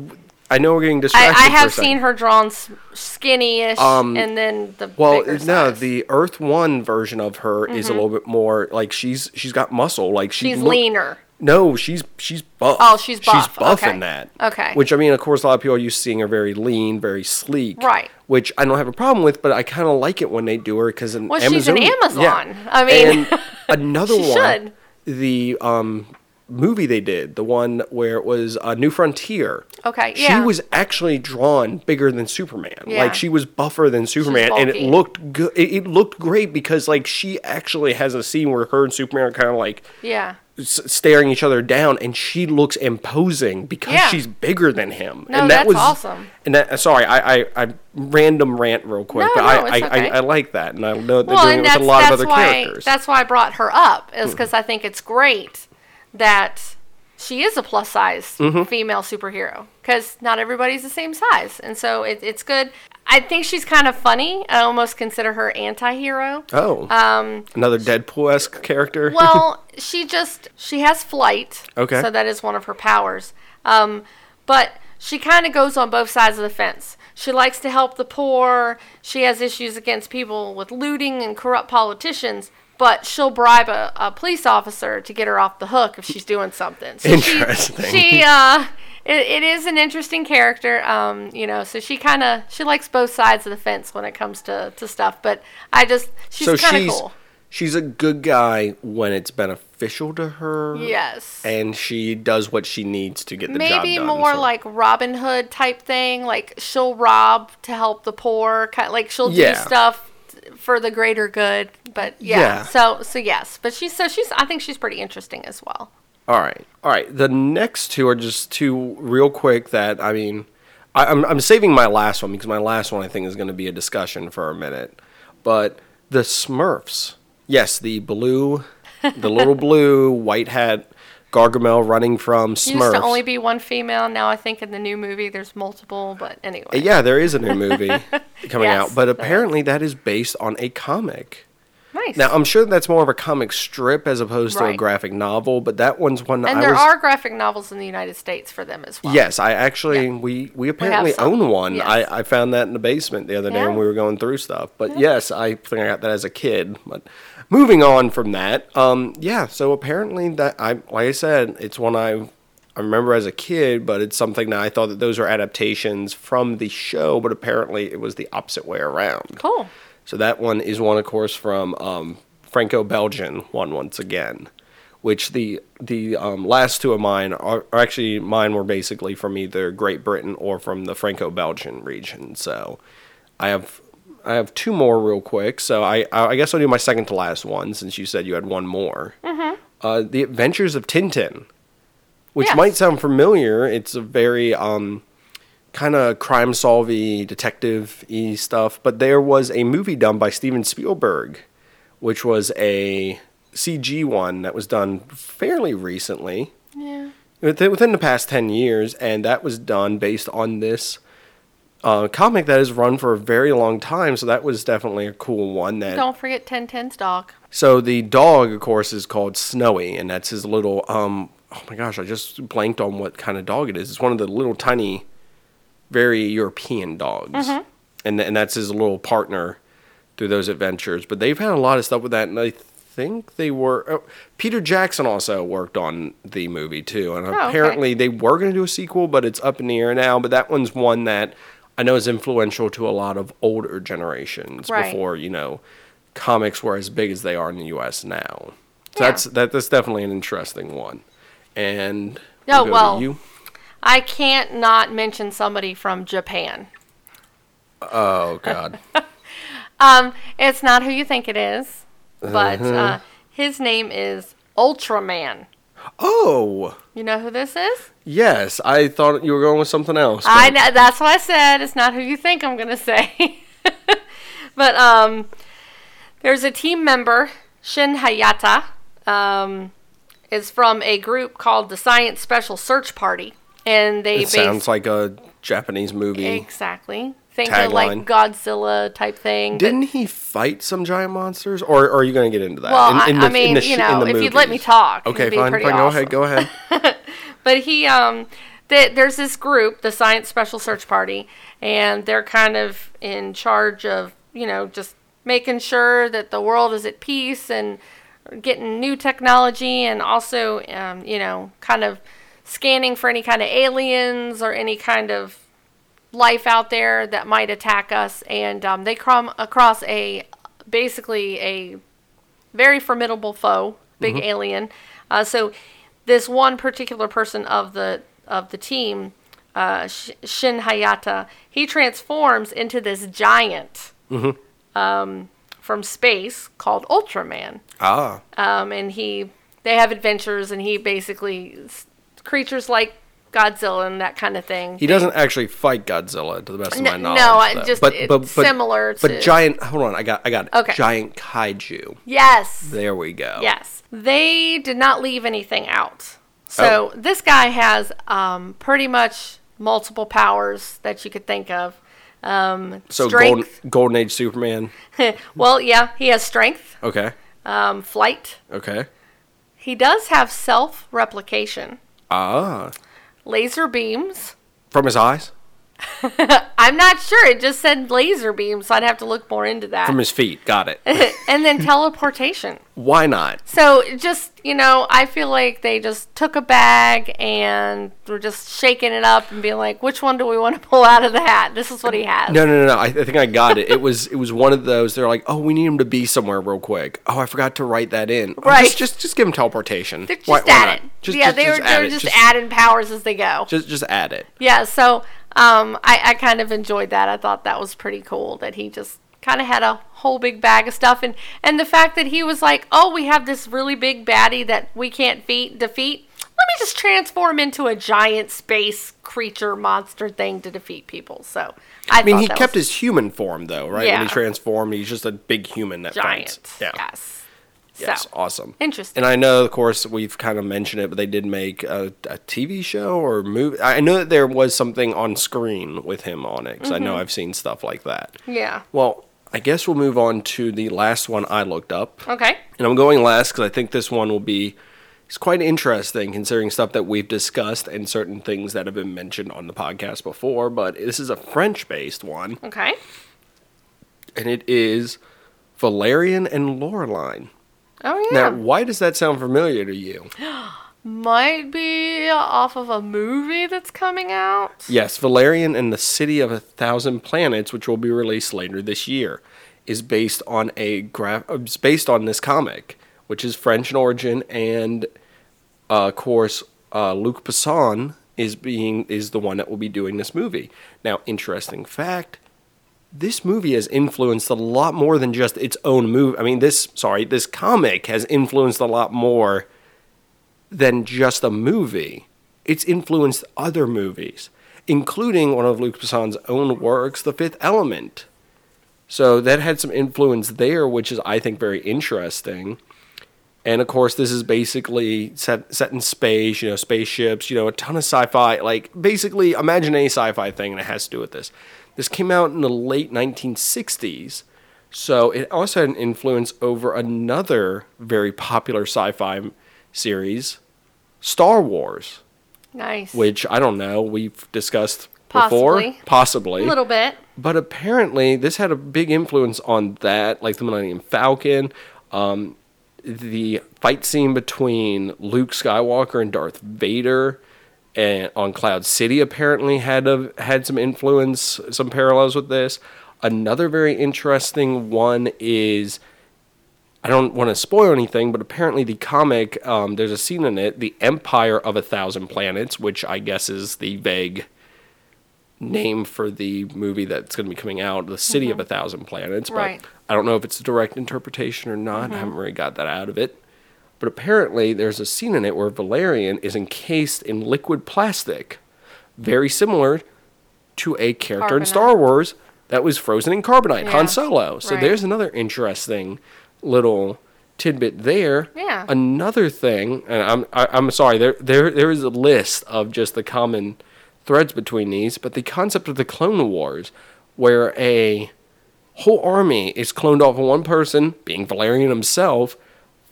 I know we're getting I, distracted. I a have seen her drawn skinny-ish, Um, and then the Well, no, size. Mm-hmm. the Earth One version of her is a little bit more like she's she's got muscle, like she she's look- leaner. No, she's she's buff. Oh, she's buff. She's buff Okay. in that. Okay. Which I mean, of course, a lot of people are used to seeing her very lean, very sleek. Right. Which I don't have a problem with, but I kind of like it when they do her because in Well, she's an Amazon, Amazon. I mean, and another *laughs* she one, should. the um movie they did, the one where it was uh, New Frontier. Okay, yeah. She was actually drawn bigger than Superman. Yeah. Like she was buffer than Superman, and it looked good. It, it looked great because like she actually has a scene where her and Superman are kind of like yeah. s- staring each other down, and she looks imposing because Yeah. she's bigger than him. No, and that that's was awesome. And that sorry, I I, I random rant real quick, No, but no, I, I. I I like that, and I know they're Well, doing it with a lot of other why characters. Hmm. that's why I brought her up is because I think it's great that she is a plus size Mm-hmm. female superhero because not everybody's the same size, and so it, it's good. I think she's kind of funny. I almost consider her anti-hero. oh, um, another Deadpool esque character. *laughs* Well, she just she has flight. Okay. So that is one of her powers. Um, but she kind of goes on both sides of the fence. She likes to help the poor. She has issues against people with looting and corrupt politicians. But she'll bribe a, a police officer to get her off the hook if she's doing something. So Interesting. She, uh, it, it is an interesting character. Um, you know, so she kind of she likes both sides of the fence when it comes to, to stuff. But I just she's so kind of cool. she's a good guy when it's beneficial to her. Yes. And she does what she needs to get the job maybe more so- like Robin Hood type thing. Like she'll rob to help the poor. Kind of like she'll Yeah. do stuff for the greater good. But yeah, Yeah. so so yes, but she's so she's I think she's pretty interesting as well. All right, all right. The next two are just two real quick. That I mean, I, I'm I'm saving my last one because my last one I think is going to be a discussion for a minute. But the Smurfs, yes, the blue, the little *laughs* blue white hat Gargamel running from Used Smurfs. to only be one female. Now I think in the new movie there's multiple. But anyway, yeah, there is a new movie *laughs* coming Yes, out, but apparently that is based on a comic. nice. Now I'm sure that's more of a comic strip as opposed to a graphic novel, but that one's one and I there was. are graphic novels in the United States for them as well. Yes, I actually we we apparently some. own one. Yes. I, I found that in the basement the other day when we were going through stuff. But yes, I think I got that as a kid. But moving on from that, um, yeah. So apparently that I like I said, it's one I I remember as a kid, but it's something that I thought that those are adaptations from the show, but apparently it was the opposite way around. Cool. So that one is one, of course, from um, Franco-Belgian one once again, which the the um, last two of mine are, are actually mine were basically from either Great Britain or from the Franco-Belgian region. So I have I have two more real quick. So I I guess I'll do my second to last one since you said you had one more. Mm-hmm. Uh, the Adventures of Tintin, which Yes. might sound familiar. It's a very um, kind of crime solving detective y stuff but there was a movie done by steven spielberg which was a cg one that was done fairly recently Yeah. within within the past 10 years and that was done based on this uh, comic that has run for a very long time. So that was definitely a cool one. That Don't forget Ten Tintin's dog. so the dog, of course, is called Snowy, and that's his little. Um, oh my gosh, I just blanked on what kind of dog it is. It's one of the little tiny, very European dogs, and and that's his little partner through those adventures. But they've had a lot of stuff with that, and I think they were. Oh, Peter Jackson also worked on the movie too, and Oh, okay. apparently they were going to do a sequel, but it's up in the air now. But that one's one that I know is influential to a lot of older generations Right. before you know comics were as big as they are in the U.S. now. So Yeah. that's that, that's definitely an interesting one. And Oh, we'll well. you. I can't not mention somebody from Japan. Oh God, *laughs* Um, it's not who you think it is, but Uh-huh. uh, his name is Ultraman. Oh You know who this is? yes, I thought you were going with something else. I know, that's what I said. It's not who you think I'm gonna say. *laughs* but um, there's a team member, Shin Hayata, um, is from a group called the Science Special Search Party, and they It base- sounds like a Japanese movie. exactly think of like Godzilla type thing. Didn't he fight some giant monsters, or, or are you going to get into that? Well, in, I- in I mean, sh- you know, the if you'd let me movies? talk, Okay, fine, fine. Go ahead, go ahead. *laughs* But he, um, th- there's this group, the Science Special Search Party, and they're kind of in charge of, you know, just making sure that the world is at peace and getting new technology and also, um, you know, kind of scanning for any kind of aliens or any kind of life out there that might attack us. And um, they come across a basically a very formidable foe, big alien. Uh, so this one particular person of the of the team, uh, Sh- Shin Hayata, he transforms into this giant um, from space called Ultraman, ah, um, and he they have adventures, and he basically s- creatures like Godzilla and that kind of thing. he doesn't actually fight Godzilla, to the best of No- my no, knowledge. I though. just- it's similar But to- giant. Hold on, I got, I got. it. Okay. Giant kaiju. Yes. There we go. Yes. They did not leave anything out. So this guy has um, pretty much multiple powers that you could think of. Um, So golden, golden age Superman. *laughs* well, yeah, he has strength, Okay. um, flight. Okay. He does have self replication, Ah, laser beams. from his eyes, *laughs* I'm not sure. It just said laser beams, so I'd have to look more into that. from his feet. Got it. *laughs* and then teleportation. Why not? So just you know, I feel like they just took a bag and were just shaking it up and being like, which one do we want to pull out of the hat? This is what he has. No, no, no, no. I, I think I got it. It was it was one of those. They're like, oh, we need him to be somewhere real quick. Oh, I forgot to write that in. Oh, Right. Just just, just give him teleportation. They're just Why- why it. Just, yeah, just, they were just it. just, just, adding powers as they go. just just add it. yeah, so um, I, I kind of enjoyed that. I thought that was pretty cool that he just kind of had a whole big bag of stuff and and the fact that he was like, oh, we have this really big baddie that we can't feat, defeat. Let me just transform into a giant space creature monster thing to defeat people. So I, I mean, he kept was his human form though, right? yeah. When he transformed, he's just a big human that giant. fights. Yeah. Yes. Yes. So Awesome. interesting. And I know, of course, we've kind of mentioned it, but they did make a, a TV show or movie. I know that there was something on screen with him on it because I Mm-hmm. know I've seen stuff like that. yeah. Well, I guess we'll move on to the last one I looked up. Okay. And I'm going last because I think this one will be it's quite interesting considering stuff that we've discussed and certain things that have been mentioned on the podcast before. But this is a French based one, Okay. and it is Valerian and Laureline. Oh yeah. Now, why does that sound familiar to you? *gasps* *gasps* Might be off of a movie that's coming out. Yes, Valerian and the City of a Thousand Planets, which will be released later this year, is based on a graph. It's based on this comic, which is French in origin, and uh, of course, uh, Luc Besson is being is the one that will be doing this movie. Now, interesting fact: this movie has influenced a lot more than just its own movie. I mean, this sorry, this comic has influenced a lot more than just a movie. It's influenced other movies, including one of Luc Besson's own works, The Fifth Element. So that had some influence there, which is, I think, very interesting. And of course, this is basically set set in space, you know, spaceships, you know, a ton of sci-fi. Like basically, imagine any sci-fi thing, and it has to do with this. This came out in the late 1960s. So it also had an influence over another very popular sci-fi series, Star Wars, Nice. which I don't know, we've discussed before, Possibly. possibly. a little bit. But apparently, this had a big influence on that, like the Millennium Falcon, um, the fight scene between Luke Skywalker and Darth Vader, and on Cloud City apparently had a, had some influence, some parallels with this. Another very interesting one is. I don't want to spoil anything, but apparently the comic, um, there's a scene in it, the Empire of a Thousand Planets, which I guess is the vague name for the movie that's going to be coming out, The City of a Thousand Planets. But Right. I don't know if it's a direct interpretation or not. I haven't really got that out of it. But apparently, there's a scene in it where Valerian is encased in liquid plastic, very similar to a character in Star Wars that was frozen in carbonite, Yeah. Han Solo. So Right. there's another interesting little tidbit there. Yeah. Another thing, and I'm I, I'm sorry, there there there is a list of just the common threads between these, but the concept of the Clone Wars, where a whole army is cloned off of one person, being Valerian himself,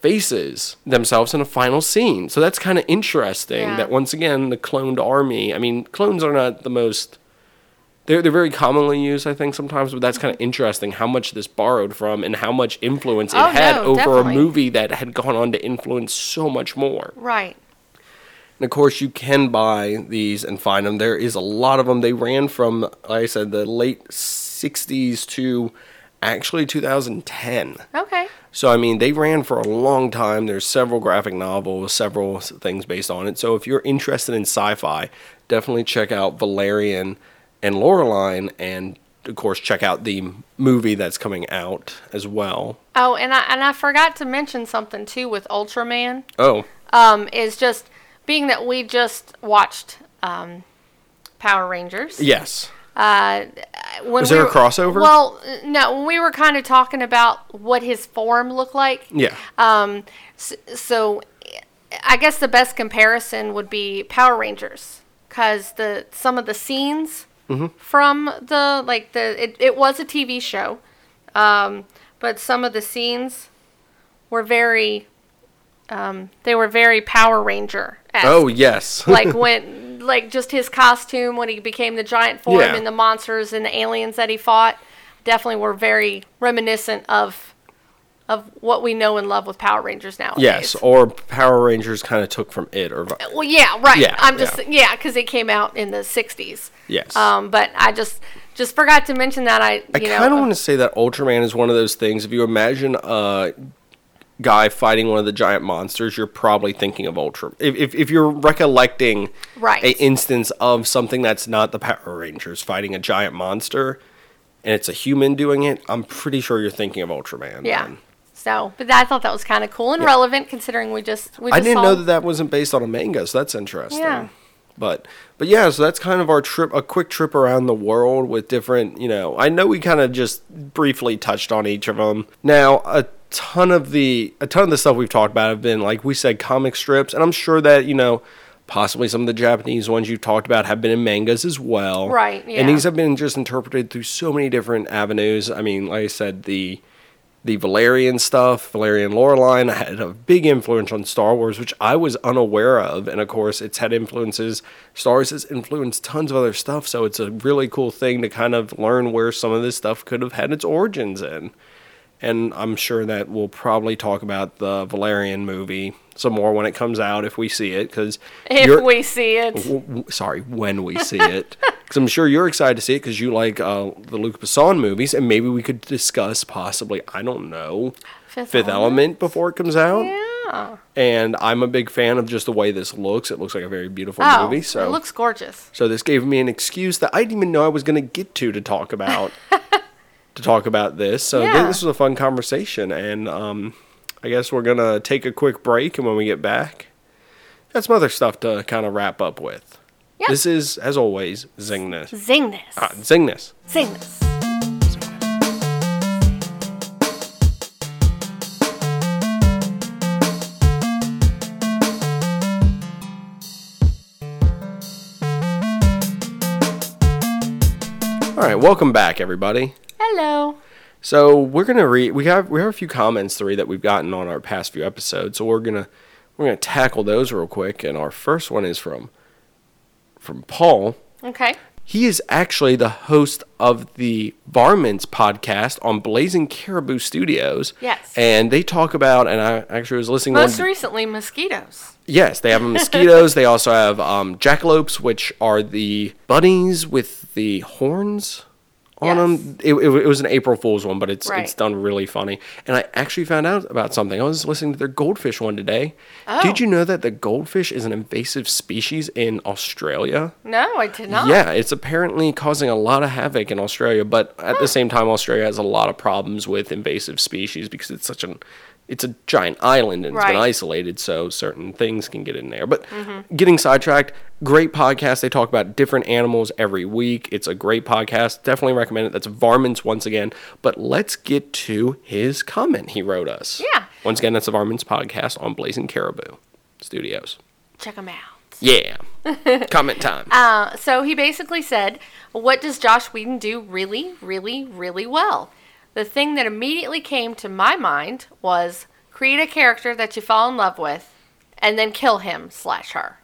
faces themselves in a final scene. So that's kind of interesting. Yeah. That once again, the cloned army. I mean, clones are not the most. They're, they're very commonly used, I think, sometimes, but that's kind of mm-hmm. interesting how much this borrowed from and how much influence it Oh, had no, over definitely. a movie that had gone on to influence so much more. Right. And of course, you can buy these and find them. There is a lot of them. They ran from, like I said, the late 60s to actually 2010. Okay. So, I mean, they ran for a long time. There's several graphic novels, several things based on it. So, if you're interested in sci fi, definitely check out Valerian and Laureline. And, of course, check out the movie that's coming out as well. Oh, and I and I forgot to mention something too with Ultraman. Oh, Um, is just being that we just watched um, Power Rangers. yes. Uh, when Was we there a crossover? Well, no. When we were kind of talking about what his form looked like. Yeah. Um, s- so I guess the best comparison would be Power Rangers because the some of the scenes Mm-hmm. from the like the it, it was a TV show, um, but some of the scenes were very um, they were very Power Ranger. Oh, yes. *laughs* like when like just his costume when he became the giant form Yeah. and the monsters and the aliens that he fought definitely were very reminiscent of of what we know and love with Power Rangers now. yes. Or Power Rangers kind of took from it. Or Well, yeah, right. Yeah, I'm just yeah. yeah, because it came out in the '60s. Yes. Um, but I just just forgot to mention that I I you know kind of want to say that Ultraman is one of those things. If you imagine a guy fighting one of the giant monsters, you're probably thinking of Ultra. If, if, if you're recollecting Right. a instance of something that's not the Power Rangers fighting a giant monster, and it's a human doing it, I'm pretty sure you're thinking of Ultraman. yeah. then. So, but I thought that was kind of cool and relevant considering we just we just I didn't know that that wasn't based on a manga, so that's interesting. Yeah. But but yeah, so that's kind of our trip, a quick trip around the world with different, you know. I know we kind of just briefly touched on each of them. Now, a ton of the a ton of the stuff we've talked about have been like we said comic strips, and I'm sure that you know possibly some of the Japanese ones you've talked about have been in mangas as well. Right, yeah. And these have been just interpreted through so many different avenues. I mean, like I said, the the Valerian stuff, Valerian Laureline had a big influence on Star Wars, which I was unaware of. And of course, it's had influences. Star Wars has influenced tons of other stuff. So it's a really cool thing to kind of learn where some of this stuff could have had its origins in. And I'm sure that we'll probably talk about the Valerian movie some more when it comes out if we see it. Because if we see it. w- w- sorry, when we see it. *laughs* Because I'm sure you're excited to see it because you like uh, the Luc Besson movies, and maybe we could discuss possibly, I don't know, Fifth, Fifth Element before it comes out. Yeah. And I'm a big fan of just the way this looks. It looks like a very beautiful Oh, movie. So, it looks gorgeous. so this gave me an excuse that I didn't even know I was going to get to to talk about *laughs* to talk about this. So Yeah. this was a fun conversation, and um, I guess we're gonna take a quick break, and when we get back, got some other stuff to kind of wrap up with. Yep. This is, as always, Zingness. Zing this. Ah, Zingness. Zing this. All right, welcome back, everybody. Hello. So we're gonna read. We have we have a few comments to read that we've gotten on our past few episodes. So we're gonna we're gonna tackle those real quick. And our first one is from from Paul. Okay. He is actually the host of the Varmints podcast on Blazing Caribou Studios. Yes. And they talk about, and I actually was listening. Most one, recently, mosquitoes. Yes, they have *laughs* mosquitoes. they also have um, jackalopes, which are the bunnies with the horns on Yes. them. It, it, it was an April Fool's one, but it's it's done really funny. And I actually found out about something. I was listening to their goldfish one today. Oh. Did you know that the goldfish is an invasive species in Australia? No, I did not. Yeah, it's apparently causing a lot of havoc in Australia, but at the same time, Australia has a lot of problems with invasive species because it's such an it's a giant island and it's been isolated, so certain things can get in there. But getting sidetracked, great podcast. They talk about different animals every week. It's a great podcast. Definitely recommend it. That's Varmints once again. But let's get to his comment he wrote us. Yeah. Once again, that's the Varmints podcast on Blazing Caribou Studios. Check them out. Yeah. *laughs* comment time. Uh, so he basically said, What does Joss Whedon do really, really, really well? The thing that immediately came to my mind was create a character that you fall in love with and then kill him slash her.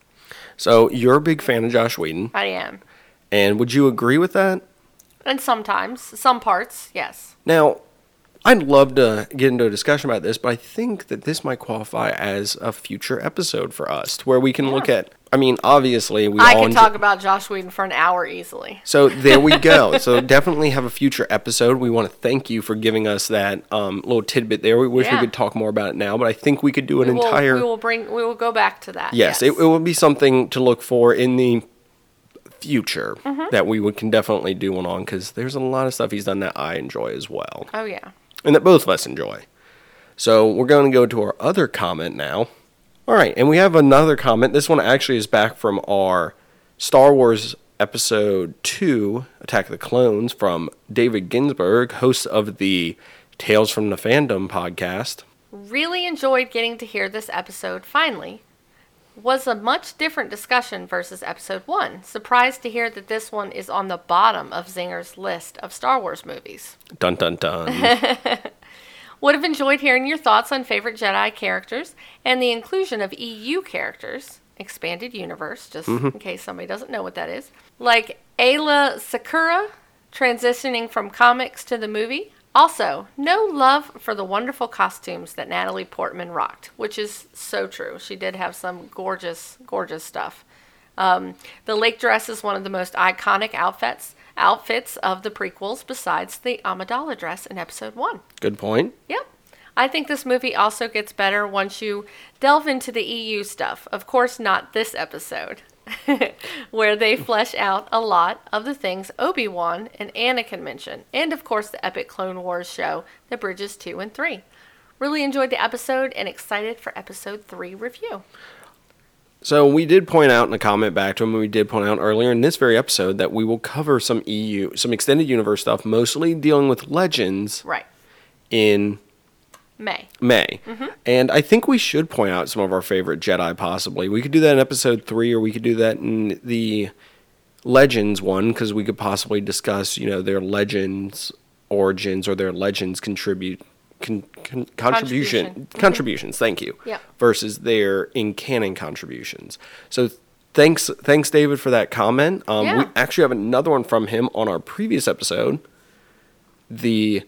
So you're a big fan of Joss Whedon. I am. And would you agree with that? And sometimes, some parts, yes. Now, I'd love to get into a discussion about this, but I think that this might qualify as a future episode for us, to where we can look at. I mean, obviously, we I all could enjoy- talk about Joss Whedon for an hour easily. So there we go. *laughs* so definitely have a future episode. We want to thank you for giving us that um, little tidbit there. We wish we could talk more about it now, but I think we could do an We will, entire. we will bring. We will go back to that. yes, It, it will be something to look for in the future that we would, can definitely do one on because there's a lot of stuff he's done that I enjoy as well. Oh yeah. and that both of us enjoy. So we're going to go to our other comment now. All right, and we have another comment. This one actually is back from our Star Wars episode 2, Attack of the Clones, from David Ginsburg, host of the Tales from the Fandom podcast. Really enjoyed getting to hear this episode finally. Was a much different discussion versus episode 1. Surprised to hear that this one is on the bottom of Zinger's list of Star Wars movies. Dun dun dun. *laughs* Would have enjoyed hearing your thoughts on favorite Jedi characters and the inclusion of EU characters, expanded universe, just in case somebody doesn't know what that is, like Aayla Secura transitioning from comics to the movie. Also, no love for the wonderful costumes that Natalie Portman rocked, which is so true. She did have some gorgeous, gorgeous stuff. Um, the lake dress is one of the most iconic outfits outfits of the prequels, besides the Amidala dress in Episode One. Good point. Yep. I think this movie also gets better once you delve into the EU stuff. Of course, not this episode, *laughs* where they flesh out a lot of the things Obi Wan and Anakin mention, and of course, the epic Clone Wars show that bridges 2 and 3. Really enjoyed the episode and excited for episode 3 review. So we did point out in a comment back to him, and we did point out earlier in this very episode that we will cover some EU, some extended universe stuff, mostly dealing with legends Right. in May. May. Mm-hmm. And I think we should point out some of our favorite Jedi, possibly. We could do that in episode three, or we could do that in the Legends one, because we could possibly discuss, you know, their Legends origins or their Legends contribute. Con, con, contribution Contribution. contributions thank you Yeah. versus their in canon contributions so thanks thanks david for that comment um, we actually have another one from him on our previous episode the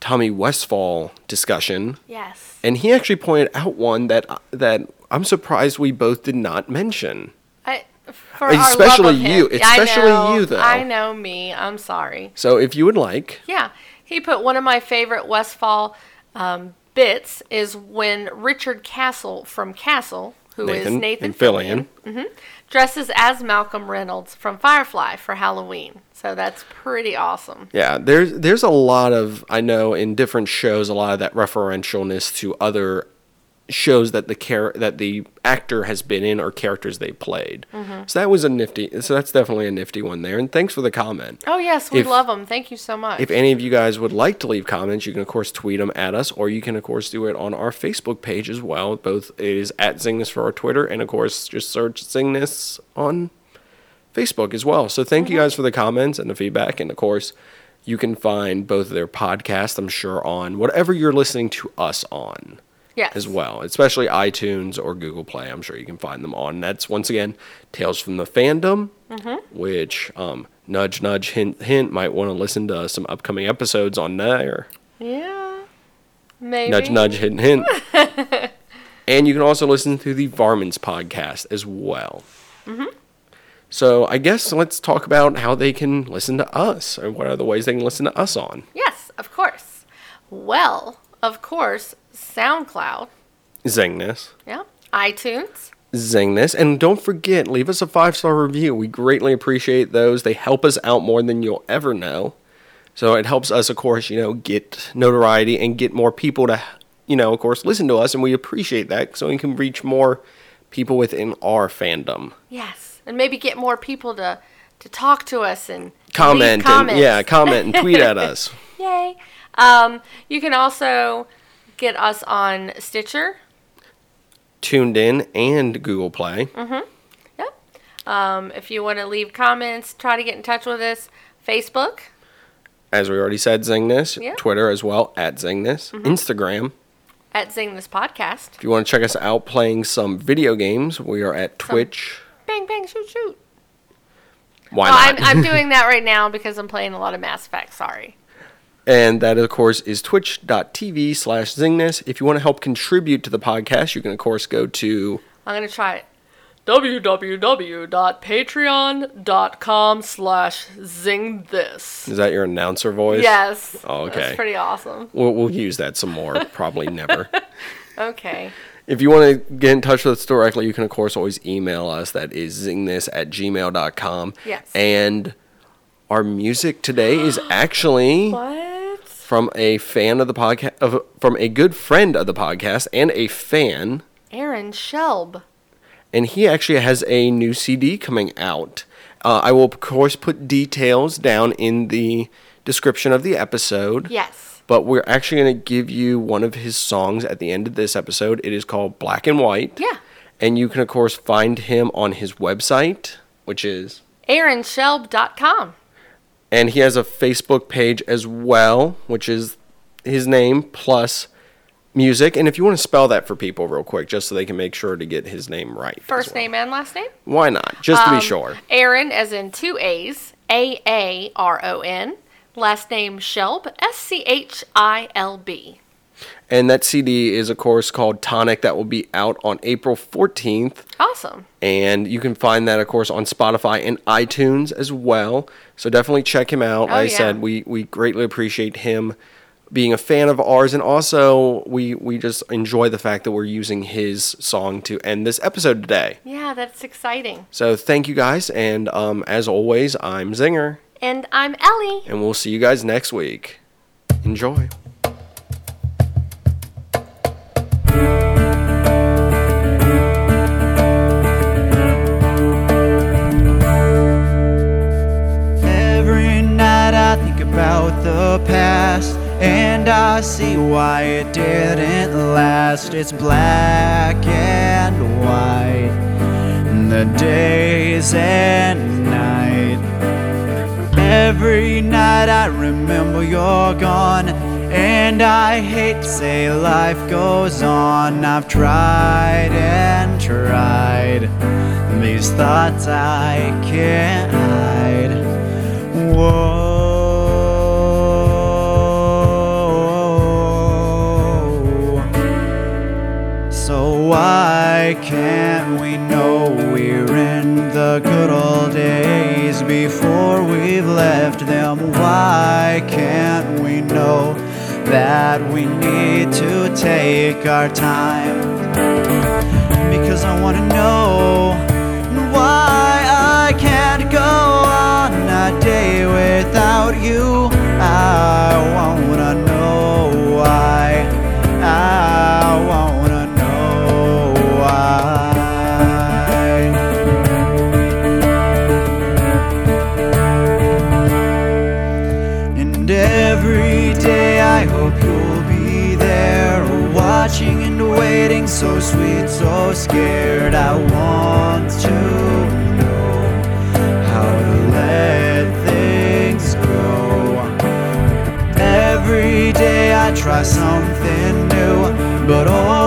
Tommy Westphall discussion Yes. and he actually pointed out one that that I'm surprised we both did not mention. I, for our love Especially you. Especially know, you, though. I know me. I'm sorry. So if you would like, Yeah, he put one of my favorite Westphall um, bits is when Richard Castle from Castle, who is Nathan, Nathan and Fillion. dresses as Malcolm Reynolds from Firefly for Halloween. So that's pretty awesome. Yeah, there's there's a lot of I know in different shows a lot of that referentialness to other shows that the char- that the actor has been in or characters they played. Mm-hmm. So that was a nifty. So that's definitely a nifty one there. And thanks for the comment. Oh yes, we If- love them. Thank you so much. If any of you guys would like to leave comments, you can of course tweet them at us, or you can of course do it on our Facebook page as well. Both is at Zingness for our Twitter, and of course just search Zingness on Facebook as well. So thank you guys for the comments and the feedback. And of course, you can find both of their podcasts, I'm sure, on whatever you're listening to us on Yes. as well, especially iTunes or Google Play. I'm sure you can find them on. That's once again Tales from the Fandom, which um, nudge, nudge, hint, hint might want to listen to some upcoming episodes on there. Yeah. Maybe. Nudge, nudge, hint, hint. *laughs* and you can also listen to the Varmints podcast as well. So I guess let's talk about how they can listen to us, or what are the ways they can listen to us on. Yes, of course. Well, of course, SoundCloud. Zing This. Yeah. iTunes. Zing This. And don't forget, leave us a five star review. We greatly appreciate those. They help us out more than you'll ever know. So it helps us, of course, you know, get notoriety and get more people to, you know, of course, listen to us. And we appreciate that so we can reach more people within our fandom. Yes. And maybe get more people to to talk to us and Comment and, yeah, comment and tweet at *laughs* us. Yay. Um, you can also get us on Stitcher. TuneIn and Google Play. Yep. Um, if you want to leave comments, try to get in touch with us. Facebook. As we already said, Zing This. Yeah. Twitter as well, at Zing This. Instagram. At Zing This Podcast. If you want to check us out playing some video games, we are at Twitch. Bang, bang, shoot, shoot. Why Oh, not? I'm, I'm *laughs* doing that right now because I'm playing a lot of Mass Effect. Sorry. And that, of course, is twitch.tv slash zingthis. If you want to help contribute to the podcast, you can, of course, go to I'm going to try it. www.patreon.com slash zing this. is that your announcer voice? Yes. Oh, okay. That's pretty awesome. We'll, we'll use that some more. Probably never. *laughs* Okay. If you want to get in touch with us directly, you can, of course, always email us. That is zingthis at gmail.com. Yes. And our music today is actually What? From a fan of the podcast, of, from a good friend of the podcast and a fan. Aaron Schilb. And he actually has a new CD coming out. Uh, I will, of course, put details down in the description of the episode. Yes. But we're actually going to give you one of his songs at the end of this episode. It is called Black and White. Yeah. And you can, of course, find him on his website, which is. AaronSchilb.com. And he has a Facebook page as well, which is his name plus music. And if you want to spell that for people real quick, just so they can make sure to get his name right. First well. name and last name? Why not? Just to Um, be sure. Aaron, as in two A's, A A R O N. Last name Schilb, S C H I L B. And that CD is, of course, called Tonic. That will be out on April 14th. Awesome. And you can find that, of course, on Spotify and iTunes as well. So definitely check him out. Oh, like I said, we, we greatly appreciate him being a fan of ours. And also, we, we just enjoy the fact that we're using his song to end this episode today. Yeah, that's exciting. So thank you guys. And um, as always, I'm Zinger. And I'm Ellie. And we'll see you guys next week. Enjoy. About the past and I see why it didn't last. It's black and white, the days and night. Every night I remember you're gone, and I hate to say life goes on. I've tried and tried, these thoughts I can't hide. Why can't we know we're in the good old days before we've left them? Why can't we know that we need to take our time? Because I wanna know why I can't go on a day without you. I wanna know why. I wanna so sweet, so scared. I want to know how to let things go. Every day I try something new, but all